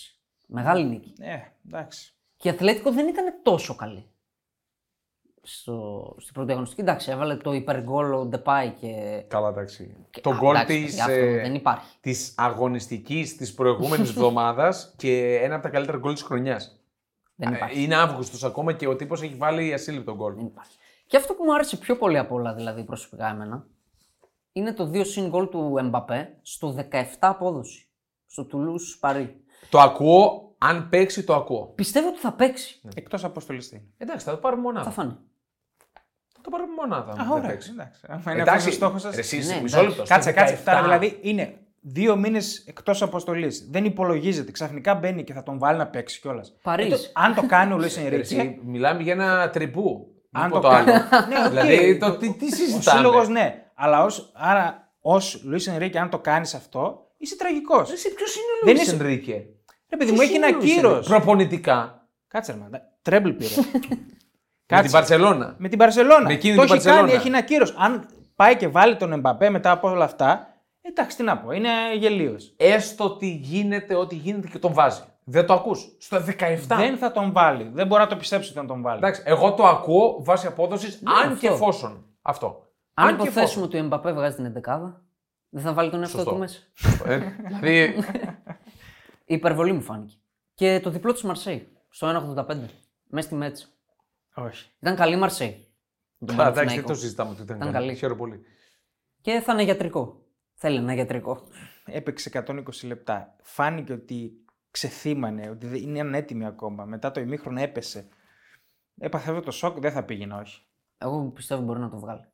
C: Μεγάλη νίκη.
B: Ε, εντάξει.
C: Και η Ατλέτικο δεν ήταν τόσο καλή. Στο, στην πρώτη αγωνιστική. Εντάξει, έβαλε το υπεργκόλ ο Ντεπάη και.
A: Καλά, εντάξει.
C: και-
A: Το
C: Α,
A: γκολ
C: εντάξει,
A: της
C: αυτό δεν υπάρχει.
A: της αγωνιστικής της προηγούμενης εβδομάδας και ένα από τα καλύτερα γκολ της χρονιάς.
C: Δεν
A: Ε,
C: υπάρχει.
A: Είναι Αύγουστος ακόμα και ο τύπος έχει βάλει ασύλληπτο γκολ.
C: Δεν υπάρχει. Και αυτό που μου άρεσε πιο πολύ από όλα, δηλαδή προσωπικά εμένα, είναι το 2 συν γκολ του Εμπαπέ στο 17 απόδοση. Στο Τουλούς Παρί.
A: Το ακούω, αν παίξει το ακούω.
C: Πιστεύω ότι θα παίξει.
B: Εκτός αποστολή τι είναι.
A: Εντάξει, θα το πάρουμε μονάδα.
C: Θα φανεί.
A: Θα το πάρουμε μονάδα. αν
B: Α,
A: δεν
B: ωραία.
A: παίξει.
B: Εντάξει. Αν είναι
A: Εντάξει,
B: αυτός ο στόχος σας.
A: ρε, εσείς,
C: Ναι,
A: μισό
C: εντάξει.
A: λεπτός.
B: Κάτσε,
A: στο
B: κάτσε.
A: 17.
B: Τώρα δηλαδή είναι δύο μήνες εκτός αποστολής. Δεν υπολογίζεται. Ξαφνικά μπαίνει και θα τον βάλει να παίξει κιόλας.
C: Παρίσι.
B: αν το κάνει ο Λουί
A: Ρε,
B: Ενρίκε.
A: εσύ, μιλάμε για ένα τριμπού.
B: Αν
A: Αν
B: το
A: το,
B: κάνει-
A: άλλο.
B: Ναι, οκ.
A: δηλαδή, το, τι, τι
B: Ο
A: συζητάμε;
B: σύλλογος ναι. Αλλά ως, άρα ως Λουίς Ενρίκε, αν το κάνεις αυτό, είσαι τραγικός.
A: Εσύ ποιος είναι ο
B: Δεν
A: Λουίς
B: είσαι-
A: Ενρίκε;
B: Ρε παιδί μου, έχει ένα κύρος.
A: Προπονητικά.
B: Κάτσε ρε, μάντα. Τρέμπλ πήρε.
A: Με την Παρσελώνα.
B: Με την Παρσελώνα.
A: Με εκείνη
B: το
A: την
B: έχει κάνει,
A: Μπαρσελόνα.
B: έχει ένα κύρος. Αν πάει και βάλει τον Εμπαπέ μετά από όλα αυτά, εντάξει, τι να πω, είναι γελίος.
A: Έστω ότι γίνεται ό,τι γίνεται και τον βάζει. Δεν το ακούς. Στο 17.
B: Δεν θα τον βάλει. Δεν μπορώ να το πιστέψω ότι θα τον βάλει.
A: Εντάξει, εγώ το ακούω βάσει απόδοσης, αν
C: αυτό.
A: και εφόσον. Αυτό.
C: Αν
A: και
C: υποθέσουμε ότι ο Εμπαπέ βγάζει την 11 δεν θα βάλει τον εαυτό
A: Σωστό.
C: του μέσα.
A: εφόσον. Ε, δηλαδή.
C: Η υπερβολή μου φάνηκε. Και το διπλό της Μαρσέη στο 1,85. Μέσα στη Μέτσα.
B: Όχι.
C: Ήταν καλή Μαρσέη. Με τον
A: Α, Εντάξει, δεν
C: Παναθηναϊκό.
A: το συζητάμε ότι ήταν
C: Ήταν
A: καλή.
C: καλή.
A: Χαίρομαι πολύ.
C: Και θα είναι γιατρικό. Θέλει ένα γιατρικό.
B: Έπαιξε 120 λεπτά. Φάνηκε ότι ξεθύμανε, ότι δεν είναι ανέτοιμη ακόμα. Μετά το ημίχρονο έπεσε. Έπαθε αυτό το σοκ, δεν θα πήγαινε, όχι.
C: Εγώ πιστεύω μπορεί να το βγάλει.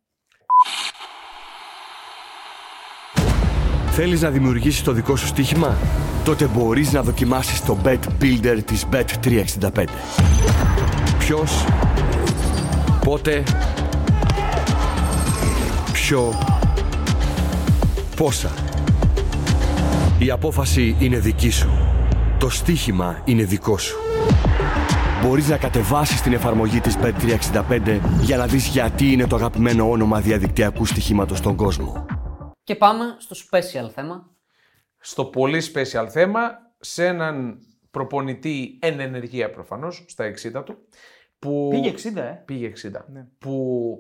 D: Θέλεις να δημιουργήσεις το δικό σου στοίχημα; Τότε μπορείς να δοκιμάσεις το Bet Builder της Bet365. Ποιος, πότε, ποιο, πόσα. Η απόφαση είναι δική σου. Το στοίχημα είναι δικό σου. Μπορείς να κατεβάσεις την εφαρμογή της Bet365 για να δεις γιατί είναι το αγαπημένο όνομα διαδικτυακού στοιχήματος στον κόσμο.
C: Και πάμε στο special θέμα.
A: Στο πολύ special θέμα, σε έναν προπονητή εν ενεργεία προφανώς, στα 60 του. Που...
B: Πήγε 60, ε.
A: Πήγε 60.
B: Ναι.
A: Που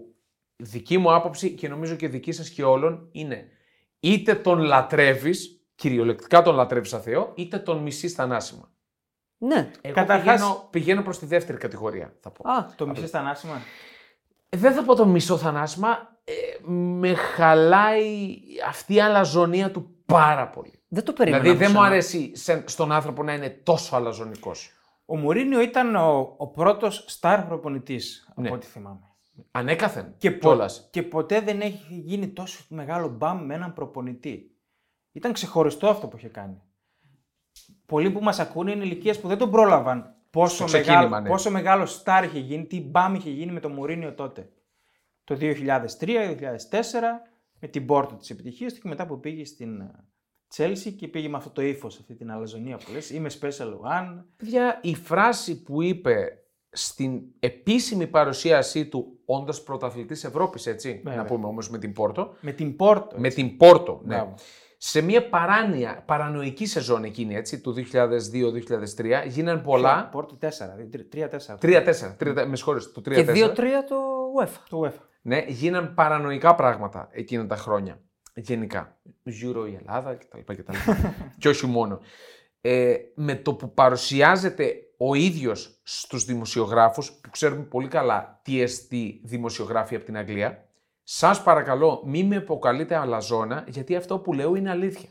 A: δική μου άποψη και νομίζω και δική σας και όλων είναι είτε τον λατρεύεις, κυριολεκτικά τον λατρεύεις σαν Θεό, είτε τον μισείς θανάσιμα.
C: Ναι.
A: Εγώ
B: Καταρχάς-
A: πηγαίνω, πηγαίνω προς τη δεύτερη κατηγορία, θα πω.
C: Α,
B: Το μισή στα ανάσημα;
A: Ε, Δεν θα πω το μισό θανάσιμα, ε, με χαλάει αυτή η αλαζονία του πάρα πολύ.
C: δεν το περίμενα.
A: δηλαδή δεν
C: από
A: μου
C: σένα.
A: αρέσει σε- στον άνθρωπο να είναι τόσο αλαζονικός.
B: Ο Μουρίνιο ήταν ο, ο πρώτος στάρ προπονητής, από
A: Ναι.
B: ό,τι θυμάμαι.
A: Ανέκαθεν
B: Και, πο-
A: κιόλας.
B: και ποτέ δεν έχει γίνει τόσο μεγάλο μπαμ με έναν προπονητή. Ήταν ξεχωριστό αυτό που είχε κάνει. Πολλοί που μας ακούνε είναι ηλικίες που δεν τον πρόλαβαν πόσο,
A: Στο ξεκίνημα,
B: μεγάλο,
A: ναι.
B: πόσο μεγάλο στάρ είχε γίνει, τι μπαμ είχε γίνει με τον Μουρίνιο τότε. Το 2003-2004 με την πόρτα της επιτυχίας του και μετά που πήγε στην ε, Chelsea και πήγε με αυτό το ύφος, αυτή την αλαζονία που λες, είμαι special one.
A: Παιδιά, η φράση που είπε στην επίσημη παρουσίασή του όντα πρωταθλητής Ευρώπης, έτσι.
B: Βέβαια.
A: Να πούμε όμως με την Πόρτο.
B: Με την πόρτα.
A: Με την Πόρτο, ναι.
B: Μπράβο.
A: Σε μια παράνοια, παρανοϊκή σεζόν εκείνη, έτσι, του 2002-2003, γίναν πολλά.
B: Πόρτο 4, 3-4.
A: 3-4, τρία- με συγχωρείτε, το 3-4.
C: Και 2-3 το UEFA.
B: Το UEFA.
A: Ναι, γίναν παρανοϊκά πράγματα εκείνα τα χρόνια. Γενικά. Euro η Ελλάδα κτλ. κτλ. και όχι μόνο. Ε, με το που παρουσιάζεται ο ίδιος στους δημοσιογράφους, που ξέρουμε πολύ καλά τι εστί δημοσιογράφοι από την Αγγλία, σας παρακαλώ μη με αποκαλείτε αλαζόνα, γιατί αυτό που λέω είναι αλήθεια.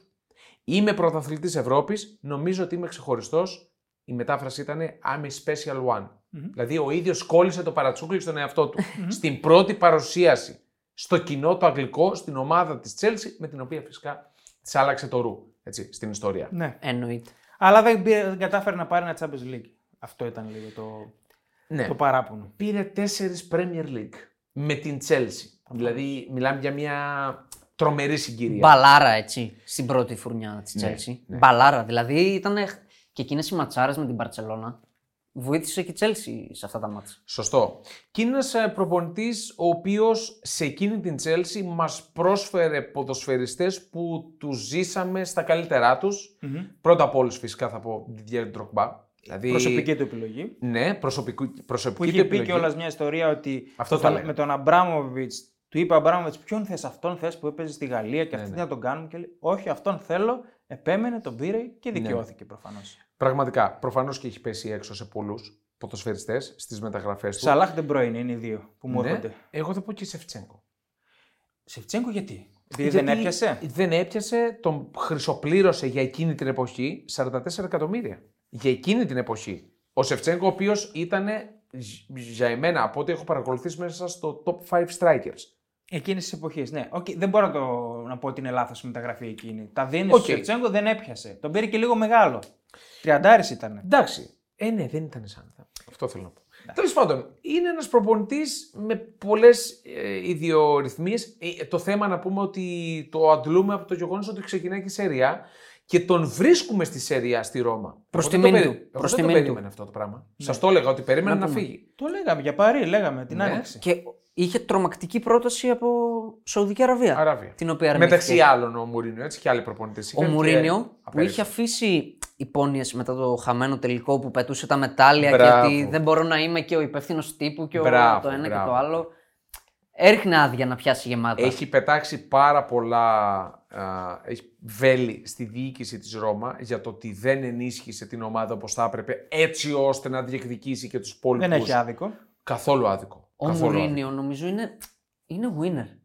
A: Είμαι πρωταθλητής Ευρώπης, νομίζω ότι είμαι ξεχωριστός. Η μετάφραση ήταν I'm a special one. Δηλαδή ο ίδιος κόλλησε το παρατσούκλι στον εαυτό του. Στην πρώτη παρουσίαση στο κοινό το αγγλικό, στην ομάδα της Chelsea, με την οποία φυσικά της άλλαξε το ρου, έτσι, στην ιστορία.
B: Ναι.
C: Εννοείται.
B: Αλλά δεν, πήρε- δεν κατάφερε να πάρει ένα Champions League. Αυτό ήταν λίγο το,
A: Ναι.
B: το παράπονο.
A: Πήρε τέσσερις Premier League με την Chelsea. Δηλαδή μιλάμε για μια τρομερή συγκυρία.
C: Μπαλάρα έτσι στην πρώτη φουρνιά της
A: Ναι,
C: Chelsea.
A: ναι.
C: Μπαλάρα. Δηλαδή ήταν και εκείνες οι ματσάρες με την Παρσελώνα. Βοήθησε και η Chelsea σε αυτά τα μάτια.
A: Σωστό. Και είναι ένας ε, προπονητής ο οποίος σε εκείνη την Chelsea μας πρόσφερε ποδοσφαιριστές που τους ζήσαμε στα καλύτερά τους. Πρώτα απ' όλους φυσικά θα πω Didier Drogba. Δηλαδή,
B: Προσωπική του επιλογή.
A: Ναι, προσωπικού,
B: Που
A: προσωπική
B: είχε
A: του
B: πει
A: επιλογή.
B: κιόλας μια ιστορία ότι
A: Αυτό
B: με
A: θα
B: τον-
A: λέγα.
B: με τον Αμπράμοβιτς του είπε ο Αμπράμοβιτς, ποιον θες, αυτόν θες που έπαιζες στη Γαλλία και
A: Ναι,
B: αυτή
A: ναι.
B: να τον κάνουμε. Και λέει, Όχι, αυτόν θέλω. Επέμενε, τον πήρε
A: Ναι.
B: και δικαιώθηκε προφανώς.
A: Πραγματικά, προφανώς και έχει πέσει έξω σε πολλούς ποδοσφαιριστές στις μεταγραφές του.
B: Σαλάχ δεν είναι οι δύο που μου
A: Ναι,
B: έρχονται.
A: εγώ θα πω και Σεφτσέγκο.
B: Σεφτσέγκο γιατί; Επειδή δεν
A: Γιατί
B: έπιασε;
A: Δεν έπιασε, τον χρυσοπλήρωσε για εκείνη την εποχή 44 εκατομμύρια. Για εκείνη την εποχή. Ο Σεφτσένκο, ο οποίος ήταν για εμένα, από ό,τι έχω παρακολουθήσει μέσα στο top 5 strikers.
B: Εκείνη τη εποχή. Ναι, Οκ, δεν μπορώ να, το, να πω ότι είναι λάθος η μεταγραφή εκείνη. Τα δίνει
A: Οκ.
B: στο Σεφτσένκο, δεν έπιασε. Τον πήρε και λίγο μεγάλο. Τριαντάρη ήταν.
A: Εντάξει. Ε, ναι, δεν ήταν σαν. Αυτό θέλω να πω. Τέλος πάντων, είναι ένας προπονητής με πολλές ε, ιδιορυθμίες. το θέμα να πούμε ότι το αντλούμε από το γεγονός ότι ξεκινάει και η Σεριά και τον βρίσκουμε στη Σεριά στη Ρώμα.
C: Προς
A: Εγώ δεν
C: τιμήν
A: το
C: του.
A: περι- εγώ
C: Προς
A: δεν το
C: τιμήν του.
A: περίμενα αυτό το πράγμα. Σας το έλεγα ότι περίμενα να,
C: πούμε.
A: φύγει.
B: Το λέγαμε για Παρή, λέγαμε την
A: Ναι.
B: άνοιξη.
C: Και είχε τρομακτική πρόταση από Σαουδική Αραβία.
A: Αραβία.
C: Την οποία αρνήθηκε.
A: Μεταξύ άλλων ο Μουρίνιο, έτσι και άλλοι προπονητές.
C: Ο Μουρίνιο που είχε αφήσει υπόνοιες μετά το χαμένο τελικό που πετούσε τα μετάλλια
A: Μπράβο.
C: και ότι δεν μπορώ να είμαι και ο υπεύθυνος τύπου και ο,
A: Μπράβο,
C: το ένα και
A: μπράβο.
C: το άλλο. Έριχνε άδεια να πιάσει γεμάτα.
A: Έχει πετάξει πάρα πολλά α, έχει βέλη στη διοίκηση της Ρώμα για το ότι δεν ενίσχυσε την ομάδα όπως θα έπρεπε έτσι ώστε να διεκδικήσει και τους υπόλοιπους.
B: Δεν έχει άδικο.
A: Καθόλου άδικο.
C: Ο
A: Καθόλου
C: Μουρίνιο νομίζω είναι, είναι winner.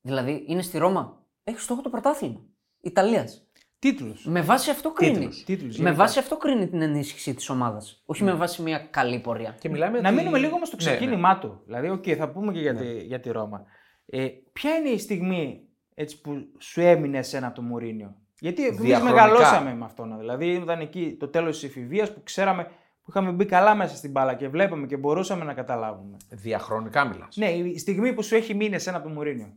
C: Δηλαδή είναι στη Ρώμα. Έχει στόχο το πρωτάθλημα Ιταλίας.
B: Τίτλους.
C: Με βάση αυτό κρίνει.
A: Τίτλους.
B: Τίτλους,
C: με
B: γενικά.
C: βάση αυτό κρίνει την ενίσχυση της ομάδας. Όχι με βάση μια καλή πορεία.
A: Και μιλάμε
B: Να
A: ότι-
B: μείνουμε λίγο όμως στο
A: Ναι, ναι.
B: ξεκίνημά του. Δηλαδή, οκ, θα πούμε και για, τη, για τη Ρώμα. Ε, ποια είναι η στιγμή έτσι, που σου έμεινε εσένα από το Μουρίνιο; Γιατί εμείς
A: Διαχρονικά.
B: μεγαλώσαμε με αυτόν. Δηλαδή, ήταν εκεί το τέλος της εφηβείας που ξέραμε που είχαμε μπει καλά μέσα στην μπάλα και βλέπαμε και μπορούσαμε να καταλάβουμε.
A: Διαχρονικά μιλάς.
B: Ναι, η στιγμή που σου έχει μείνει εσένα από το Μουρίνιο.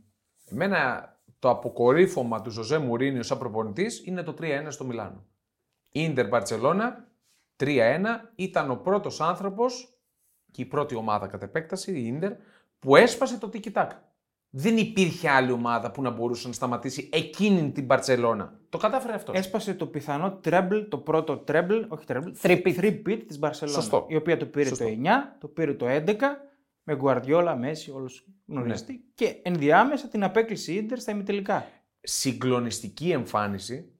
A: Εμένα το αποκορύφωμα του Ζωζέ Μουρίνιο σαν προπονητής είναι το 3-1 στο Μιλάνο. Ίντερ Μπαρτσελώνα 3-1 ήταν ο πρώτος άνθρωπος και η πρώτη ομάδα κατ' επέκταση, η Ίντερ, που έσπασε το τίκι τάκα. Δεν υπήρχε άλλη ομάδα που να μπορούσε να σταματήσει εκείνη την Μπαρτσελώνα. Το κατάφερε αυτό.
B: Έσπασε το πιθανό treble, το πρώτο treble, όχι treble,
C: Three-peat.
B: three-peat της Μπαρσελόνα.
A: Σωστό.
B: Η οποία το πήρε
A: Σωστό.
B: το 9, το πήρε το 11, με Γκουαρδιόλα, Μέση, όλους γνωριστεί.
A: Ναι.
B: Και ενδιάμεσα την απέκλεισε η Ίντερ στα ημιτελικά.
A: Συγκλονιστική εμφάνιση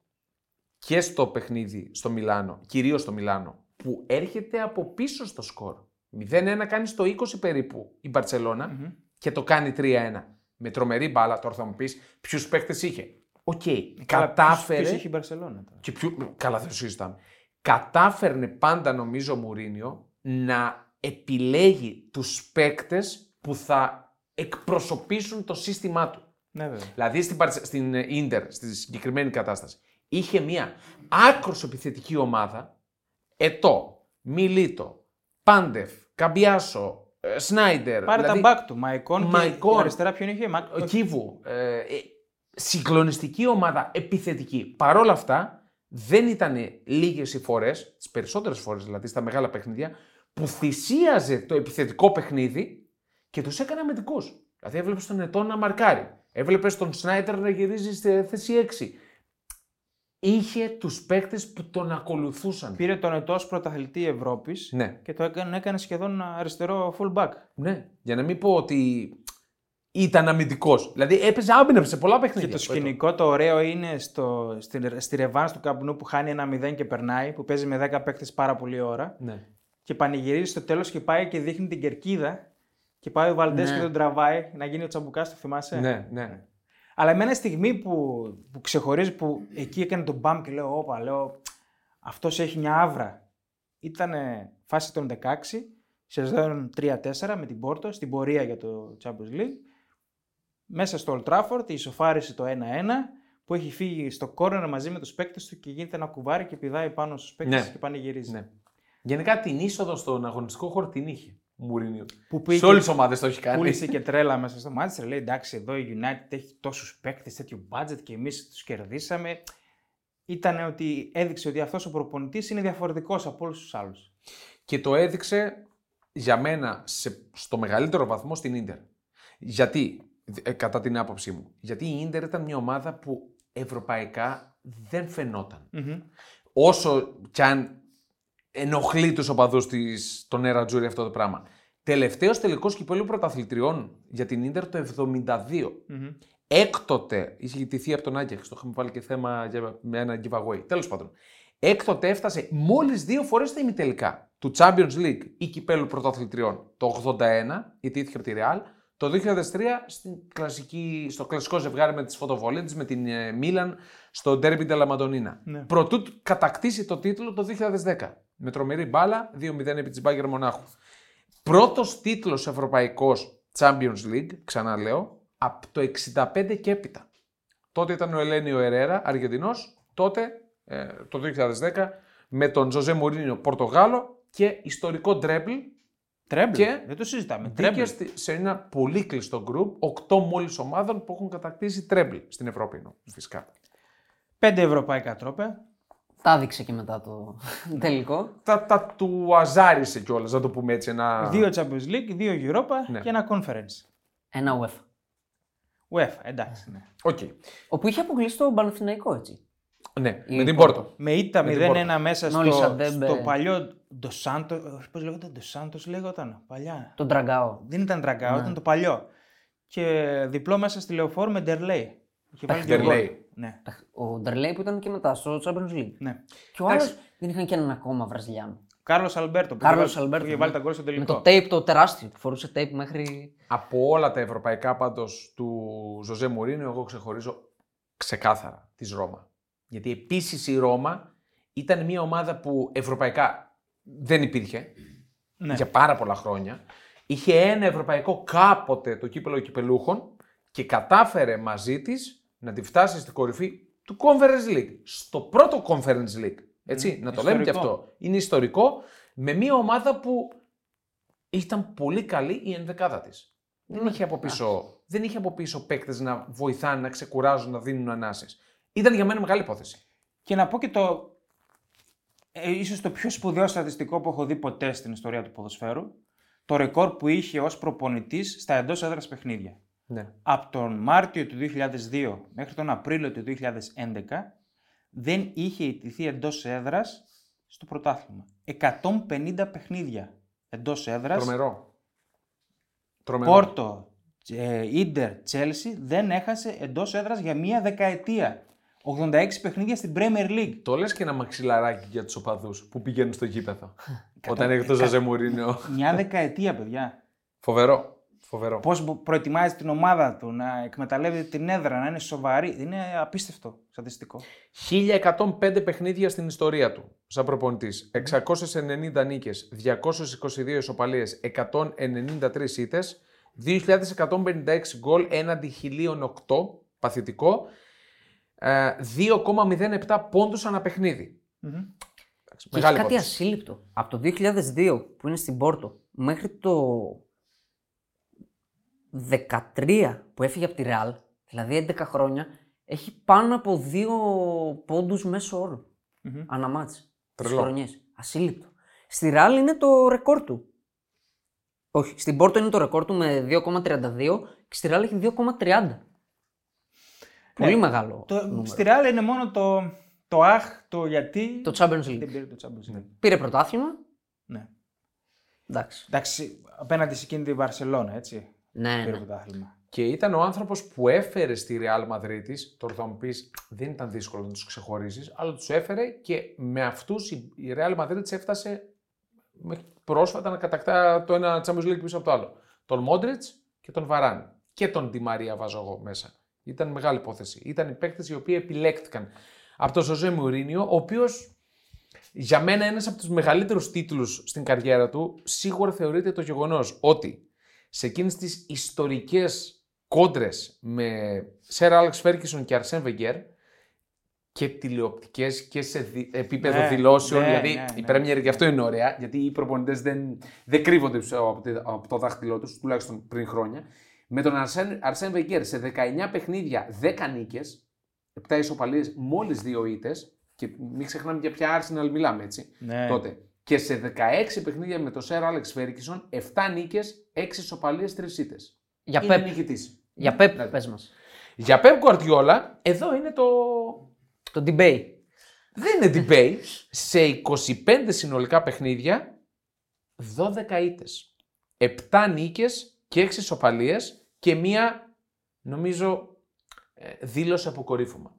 A: και στο παιχνίδι στο Μιλάνο, κυρίως στο Μιλάνο, που έρχεται από πίσω στο σκορ. 0-1 κάνει στο 20 περίπου η Μπαρτσελόνα και το κάνει 3-1. Με τρομερή μπάλα, τώρα θα μου πεις ποιους παίκτες είχε. Οκ,
B: Καλά,
A: κατάφερε.
B: ποιος- ποιος είχε η Μπαρσελόνα. τώρα;
A: Και ποιο... Καλά, δεν το συζητάμε. Κατάφερνε πάντα, νομίζω, ο Μουρίνιο να επιλέγει τους παίκτες που θα εκπροσωπήσουν το σύστημά του.
B: Ναι, βέβαια.
A: Δηλαδή στην, Μπαρτσε- στην ε, Ίντερ, στη συγκεκριμένη κατάσταση, είχε μια άκρως επιθετική ομάδα, Ετό, Μιλίτο, Πάντεφ, Καμπιάσο, ε, Σνάιντερ,
B: Πάρε
A: δηλαδή,
B: τα back του. Μαϊκόν,
A: Μαϊκόν.
B: και αριστερά ποιον είχε. Μα...
A: ο Κίβου. Ε, ε, συγκλονιστική ομάδα, επιθετική. Παρ' όλα αυτά, δεν ήταν λίγες οι φορές, τις περισσότερες φορές δηλαδή στα μεγάλα παιχνίδια, που θυσίαζε το επιθετικό παιχνίδι και τους έκανε αμυντικούς. Δηλαδή έβλεπες τον Ετών να μαρκάρει. Έβλεπες τον Σνάιτερ να γυρίζει στη θέση 6. Είχε τους παίκτες που τον ακολουθούσαν.
B: Πήρε τον ετός πρωταθλητή Ευρώπης
A: Ναι.
B: και το έκανε, έκανε σχεδόν αριστερό fullback.
A: Ναι, για να μην πω ότι ήταν αμυντικός. Δηλαδή έπαιζε άμυνα σε πολλά παιχνίδια.
B: Και το σκηνικό το ωραίο είναι στο, στη, στη ρεβάνς του Καμπνού που χάνει ένα 0 και περνάει, που παίζει με 10 παίκτες πάρα πολύ ώρα
A: Ναι.
B: Και πανηγυρίζει στο τέλος και πάει και δείχνει την κερκίδα και πάει ο Βαλντές
C: Ναι.
B: και τον τραβάει να γίνει ο Τσαμπουκάς, το θυμάσαι;
A: ναι, ναι.
B: Αλλά εμένα στιγμή που, που ξεχωρίζει που εκεί έκανε τον μπαμ και λέω όπα, λέω αυτός έχει μια άβρα. Ήταν φάση των 16, σεζόν 3-4 με την Πόρτο, στην πορεία για το Champions League. Μέσα στο Old Trafford, η ισοφάριση το 1-1, που έχει φύγει στο κόρνερ μαζί με τους παίκτες του και γίνεται ένα κουβάρι και πηδάει πάνω στους παίκτες
A: Ναι.
B: και πανηγυρίζει.
A: ναι. Γενικά την είσοδο στον αγωνιστικό χώρο την είχε. ο Μουρίνιο.
B: Που πήγε
A: Σε όλες τις ομάδες το έχει κάνει.
B: Πούλησε και τρέλα μέσα στο Manchester. Λέει εντάξει, εδώ η United έχει τόσους παίκτες, τέτοιο budget και εμείς τους κερδίσαμε. Ήταν ότι έδειξε ότι αυτός ο προπονητής είναι διαφορετικός από όλους τους άλλους.
A: Και το έδειξε για μένα σε, στο μεγαλύτερο βαθμό στην Ίντερ. Γιατί, ε, κατά την άποψή μου, γιατί η Ίντερ ήταν μια ομάδα που ευρωπαϊκά δεν φαινόταν. Όσο κι αν ενοχλεί τους οπαδούς της, των Νερατζούρι αυτό το πράγμα. Τελευταίος τελικός κυπέλλου πρωταθλητριών για την Ίντερ το 72. Έκτοτε είχε γητηθεί από τον Άγιαξ, το είχαμε βάλει και θέμα για, με ένα giveaway. Τέλος πάντων. Έκτοτε έφτασε μόλις δύο φορές στα ημιτελικά του Champions League ή κυπέλου πρωταθλητριών. Το 81 ιτήθηκε από τη Real, το 2003 στην κλασική, στο κλασικό ζευγάρι με τις φωτοβολίδες με την ε, Μίλαν στο Derby della Madonnina.
B: Ναι.
A: Προτού κατακτήσει το τίτλο το 2010 με τρομερή μπάλα 2-0 επί της Μπάγκερ Μονάχου. Πρώτος τίτλος ευρωπαϊκός Champions League, ξαναλέω, από το 65 και έπειτα. Τότε ήταν ο Ελένιο Ερέρα, Αργεντινός, τότε ε, το 2010 με τον Ζωζέ Μουρίνιο Πορτογάλο και ιστορικό treble
B: Treble.
A: Και
B: Δεν το συζητάμε.
A: Μπήκε
B: Treble.
A: στη- σε ένα πολύ κλειστό γκρουπ, 8 μόλις ομάδων που έχουν κατακτήσει treble στην Ευρώπη. εννοώ, Φυσικά.
B: Πέντε ευρωπαϊκά τρόπαια.
C: Τα έδειξε και μετά το τελικό.
A: Τα, τα του αζάρισε κιόλας, να το πούμε έτσι. Ένα...
B: Δύο Champions League, δύο Europa
A: Ναι.
B: και ένα Conference.
C: Ένα UEFA.
B: UEFA, εντάξει. Ναι.
A: Οκ.
C: Όπου είχε αποκλείσει το Παναθηναϊκό έτσι.
A: Ναι,
C: Η
A: με την
C: Πόρτο.
A: Πόρτο.
B: Με ήττα
A: Με την
B: 0-1
A: Πόρτο.
B: μέσα
C: Νόλις
B: στο,
C: Σαντέμπε.
B: στο παλιό Ντοσάντο. Πώς λέγονταν, Ντοσάντο λέγονταν παλιά.
C: Τον Τραγκάο.
B: Δεν ήταν τραγκάο,
A: Ναι.
B: ήταν το παλιό. Και διπλό μέσα στη λεωφόρο με Ντερλέι. Είχε βάλει δύο
A: Ντερλέι.
B: γκολ. Ναι,
C: Ο Ντερλέι που ήταν και μετά στο Champions League.
B: ναι.
C: Και ο
A: Εντάξει.
C: άλλο δεν είχαν και έναν ακόμα Βραζιλιάνο.
B: Κάρλος Αλμπέρτο. που
C: Κάρλος
B: είχε βάλει-
C: Αλμπέρτο,
B: Που είχε
C: ναι.
B: βάλει τα γκολ στο
C: Με
B: τελικό.
C: το tape το τεράστιο. που Φορούσε tape μέχρι.
A: Από όλα τα ευρωπαϊκά πάντως του Ζωζέ Μουρίνιο, εγώ ξεχωρίζω ξεκάθαρα της Ρώμα. Γιατί επίσης η Ρώμα ήταν μια ομάδα που ευρωπαϊκά δεν υπήρχε
B: Ναι.
A: για πάρα πολλά χρόνια. Είχε ένα ευρωπαϊκό κάποτε το κύπελο κυπελούχων και κατάφερε μαζί της να τη φτάσει στην κορυφή του Conference League. Στο πρώτο Conference League. Έτσι, να το λέμε και
B: ιστορικό.
A: αυτό. Είναι ιστορικό με μια ομάδα που ήταν πολύ καλή η ενδεκάδα της. Δεν είχε από πίσω, δεν είχε από πίσω παίκτες να βοηθάνε, να ξεκουράζουν, να δίνουν ανάσες. Ήταν για μένα μεγάλη υπόθεση.
B: Και να πω και το. Ε, ίσως το πιο σπουδαίο στατιστικό που έχω δει ποτέ στην ιστορία του ποδοσφαίρου. Το ρεκόρ που είχε ως προπονητής στα εντός έδρας παιχνίδια.
A: Ναι.
B: Από τον Μάρτιο του 2002 μέχρι τον Απρίλιο του 2011 δεν είχε ιτηθεί εντός έδρας στο πρωτάθλημα. 150 παιχνίδια εντός έδρας.
A: Τρομερό. Τρομερό.
B: Πόρτο, ε, Ίντερ, Τσέλσι δεν έχασε εντός έδρας για μία δεκαετία. 86 παιχνίδια στην Premier League.
A: Το λες και ένα μαξιλαράκι για τους οπαδούς που πηγαίνουν στο γήπεδο. Όταν έχει το Ζωζέ Μουρίνιο.
B: Μια δεκαετία, παιδιά.
A: Φοβερό. Φοβερό.
B: Πώς προετοιμάζει την ομάδα του να εκμεταλλεύεται την έδρα, να είναι σοβαρή. Είναι απίστευτο στατιστικό.
A: 1105 παιχνίδια στην ιστορία του σαν προπονητής. 690 νίκες, 222 ισοπαλίες, 193 ήττες, 2156 γκολ έναντι 1008 παθητικό, ε, 2,07 πόντους ανά παιχνίδι. Εντάξει,
C: Και έχει
A: Μεγάλη
C: κάτι
A: υπόθεση.
C: ασύλληπτο. Από το 2002 που είναι στην Πόρτο μέχρι το 13 που έφυγε από τη Ρεάλ, δηλαδή 11 χρόνια, έχει πάνω από δύο πόντους μέσω όρο.
B: Μμμ.
C: Αναμάτς. Τις
A: Τρελό.
C: χρονιές. Ασύλληπτο. Στη Ρεάλ είναι το ρεκόρ του. Όχι, στην Πόρτο είναι το ρεκόρ του με 2,32 και στη Ρεάλ έχει 2,30. Πολύ μεγάλο.
B: Ναι. Το,
C: νούμερο.
B: στη Real είναι μόνο το, το αχ, το γιατί.
C: Το Champions
B: δεν
C: League.
B: πήρε το Champions League.
C: Πήρε πρωτάθλημα.
B: Ναι.
C: Εντάξει.
B: Εντάξει, απέναντι σε εκείνη τη Βαρσελόνα, έτσι.
C: Ναι,
B: Πήρε
C: ναι.
B: πρωτάθλημα.
A: Και ήταν ο άνθρωπος που έφερε στη Real Madrid. Τώρα θα μου πεις, δεν ήταν δύσκολο να τους ξεχωρίσεις, αλλά τους έφερε και με αυτούς η Real Madrid έφτασε μέχρι πρόσφατα να κατακτά το ένα Champions League πίσω από το άλλο. Τον Μόντριτ και τον Βαράν. Και τον Di Maria βάζω εγώ μέσα. Ήταν μεγάλη υπόθεση. Ήταν οι παίκτες οι οποίοι επιλέχτηκαν από τον Ζωζέ Μουρίνιο, ο οποίος για μένα ένας από τους μεγαλύτερους τίτλους στην καριέρα του σίγουρα θεωρείται το γεγονός ότι σε εκείνες τις ιστορικές κόντρες με Σερ Άλεξ Φέρκισον και Αρσέν Βεγγέρ και τηλεοπτικές και σε δι- επίπεδο
B: Ναι,
A: δηλώσεων,
B: ναι,
A: δηλαδή
B: ναι,
A: η
B: ναι.
A: Πρέμιερ γι' αυτό είναι ωραία, γιατί οι προπονητές δεν, δεν κρύβονται πίσω από, τη- από το δάχτυλό τους, τουλάχιστον πριν χρόνια. Με τον Αρσέν, Αρσέν Βεγγέρ σε 19 παιχνίδια 10 νίκες, 7 ισοπαλίες, μόλις 2 ήττες και μην ξεχνάμε για ποια Arsenal μιλάμε έτσι
B: Ναι.
A: τότε. Και σε 16 παιχνίδια με τον Σερ Άλεξ Φέρκισον, 7 νίκες, 6 ισοπαλίες, 3 ήττες.
C: Για
A: είναι
C: Πεπ.
A: νικητής.
C: Για Πεπ,
A: Ναι.
C: πες μας.
A: Για Pep Guardiola, εδώ είναι το...
C: Το debate.
A: Δεν είναι debate. σε 25 συνολικά παιχνίδια, 12 ήττες. 7 νίκες και 6 ισοπαλίες και μία, νομίζω, ε, δήλωση αποκορύφωμα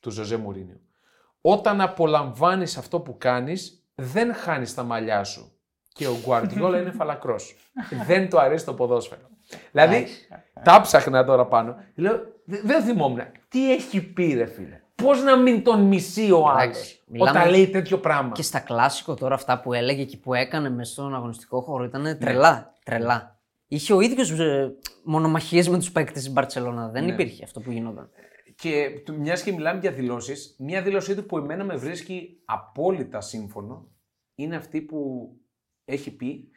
A: του Ζωζέ Μουρίνιο. Όταν απολαμβάνεις αυτό που κάνεις, δεν χάνεις τα μαλλιά σου. Και ο Γκουαρδιόλα είναι φαλακρός. δεν του αρέσει το ποδόσφαιρο. Δηλαδή,
C: Εντάξει.
A: τα ψάχνα τώρα πάνω. Λέω, «Δε- δεν θυμόμουν. Τι έχει πει, ρε φίλε; Πώς να μην τον μισεί ο άλλος
C: Εντάξει, μιλάμε-
A: όταν λέει τέτοιο πράγμα;
C: Και στα κλάσικο τώρα αυτά που έλεγε και που έκανε μέσα στον αγωνιστικό χώρο
A: Ναι.
C: ήταν τρελά. τρελά. Είχε ο ίδιος ε, μονομαχίες με τους παίκτες τη Μπαρσελόνα. Δεν
A: Ναι.
C: υπήρχε αυτό που γινόταν.
A: Και μιας και μιλάμε για δηλώσεις, μια δήλωσή του που εμένα με βρίσκει απόλυτα σύμφωνο είναι αυτή που έχει πει.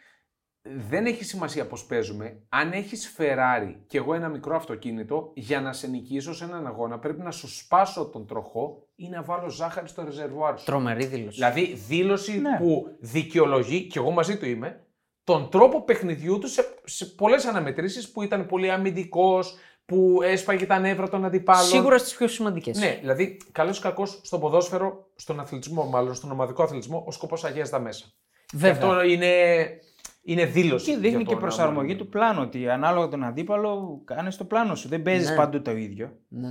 A: Δεν έχει σημασία πώς παίζουμε. Αν έχεις Ferrari και εγώ ένα μικρό αυτοκίνητο, για να σε νικήσω σε έναν αγώνα πρέπει να σου σπάσω τον τροχό ή να βάλω ζάχαρη στο ρεζερβουάρ σου.
C: Τρομερή δήλωση.
A: Δηλαδή δήλωση
B: Ναι.
A: που δικαιολογεί, και εγώ μαζί του είμαι, τον τρόπο παιχνιδιού του σε, σε πολλές αναμετρήσεις που ήταν πολύ αμυντικός, που έσπαγε τα νεύρα των αντιπάλων.
C: Σίγουρα στις πιο σημαντικές.
A: Ναι, δηλαδή, καλός ή κακός στον ποδόσφαιρο, στον αθλητισμό, μάλλον στον ομαδικό αθλητισμό, ο σκοπός αγιάζει τα μέσα.
C: Βέβαια.
A: Και αυτό είναι, είναι δήλωση.
B: Και δείχνει
A: για
B: και
A: τον
B: προσαρμογή
A: αγώνα.
B: του πλάνου. Ότι ανάλογα τον αντίπαλο κάνεις το πλάνο σου. Δεν παίζεις
C: Ναι.
B: παντού το ίδιο.
C: Ναι.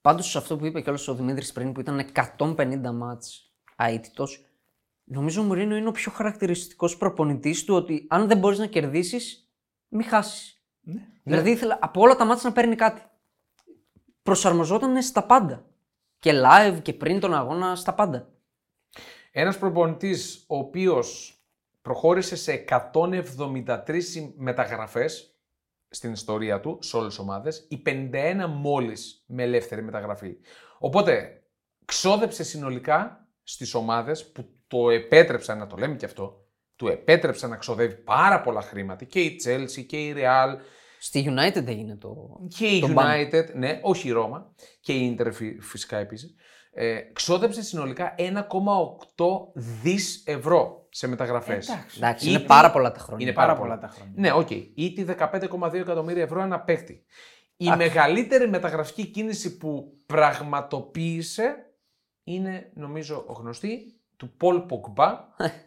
C: Πάντως αυτό που είπε και ο Δημήτρης πριν, που ήταν 150 μάτς αίτητος, νομίζω ο Μουρίνο είναι ο πιο χαρακτηριστικός προπονητής του ότι αν δεν μπορείς να κερδίσεις, μην χάσεις.
B: Ναι.
C: Δηλαδή ήθελα από όλα τα μάτια να παίρνει κάτι. Προσαρμοζόταν στα πάντα. Και live και πριν τον αγώνα στα πάντα.
A: Ένας προπονητής ο οποίος προχώρησε σε 173 μεταγραφές στην ιστορία του, σε όλες τις ομάδες, οι 51 μόλις με ελεύθερη μεταγραφή. Οπότε, ξόδεψε συνολικά στις ομάδες που το επέτρεψαν, να το λέμε και αυτό, του επέτρεψαν να ξοδεύει πάρα πολλά χρήματα και η Chelsea και η Real
C: Στη United έγινε το.
A: και η
C: Το μπαν.
A: United, ναι, όχι η Ρώμα και η Inter φυ- φυσικά επίσης, ε, ξόδεψε συνολικά 1,8 δις ευρώ σε μεταγραφές.
B: Εντάξει.
C: Εντάξει,
A: Ήδη-
C: είναι πάρα πολλά τα χρόνια.
A: Είναι
B: Πάρα
A: πάρα
B: πολλά
A: πολλά.
B: τα χρόνια.
A: Ναι, οκ. Ήτοι 15,2 εκατομμύρια ευρώ ένα παίκτη. Η μεγαλύτερη μεταγραφική κίνηση που πραγματοποίησε είναι, νομίζω, ο γνωστή του Πολ Ποκμπά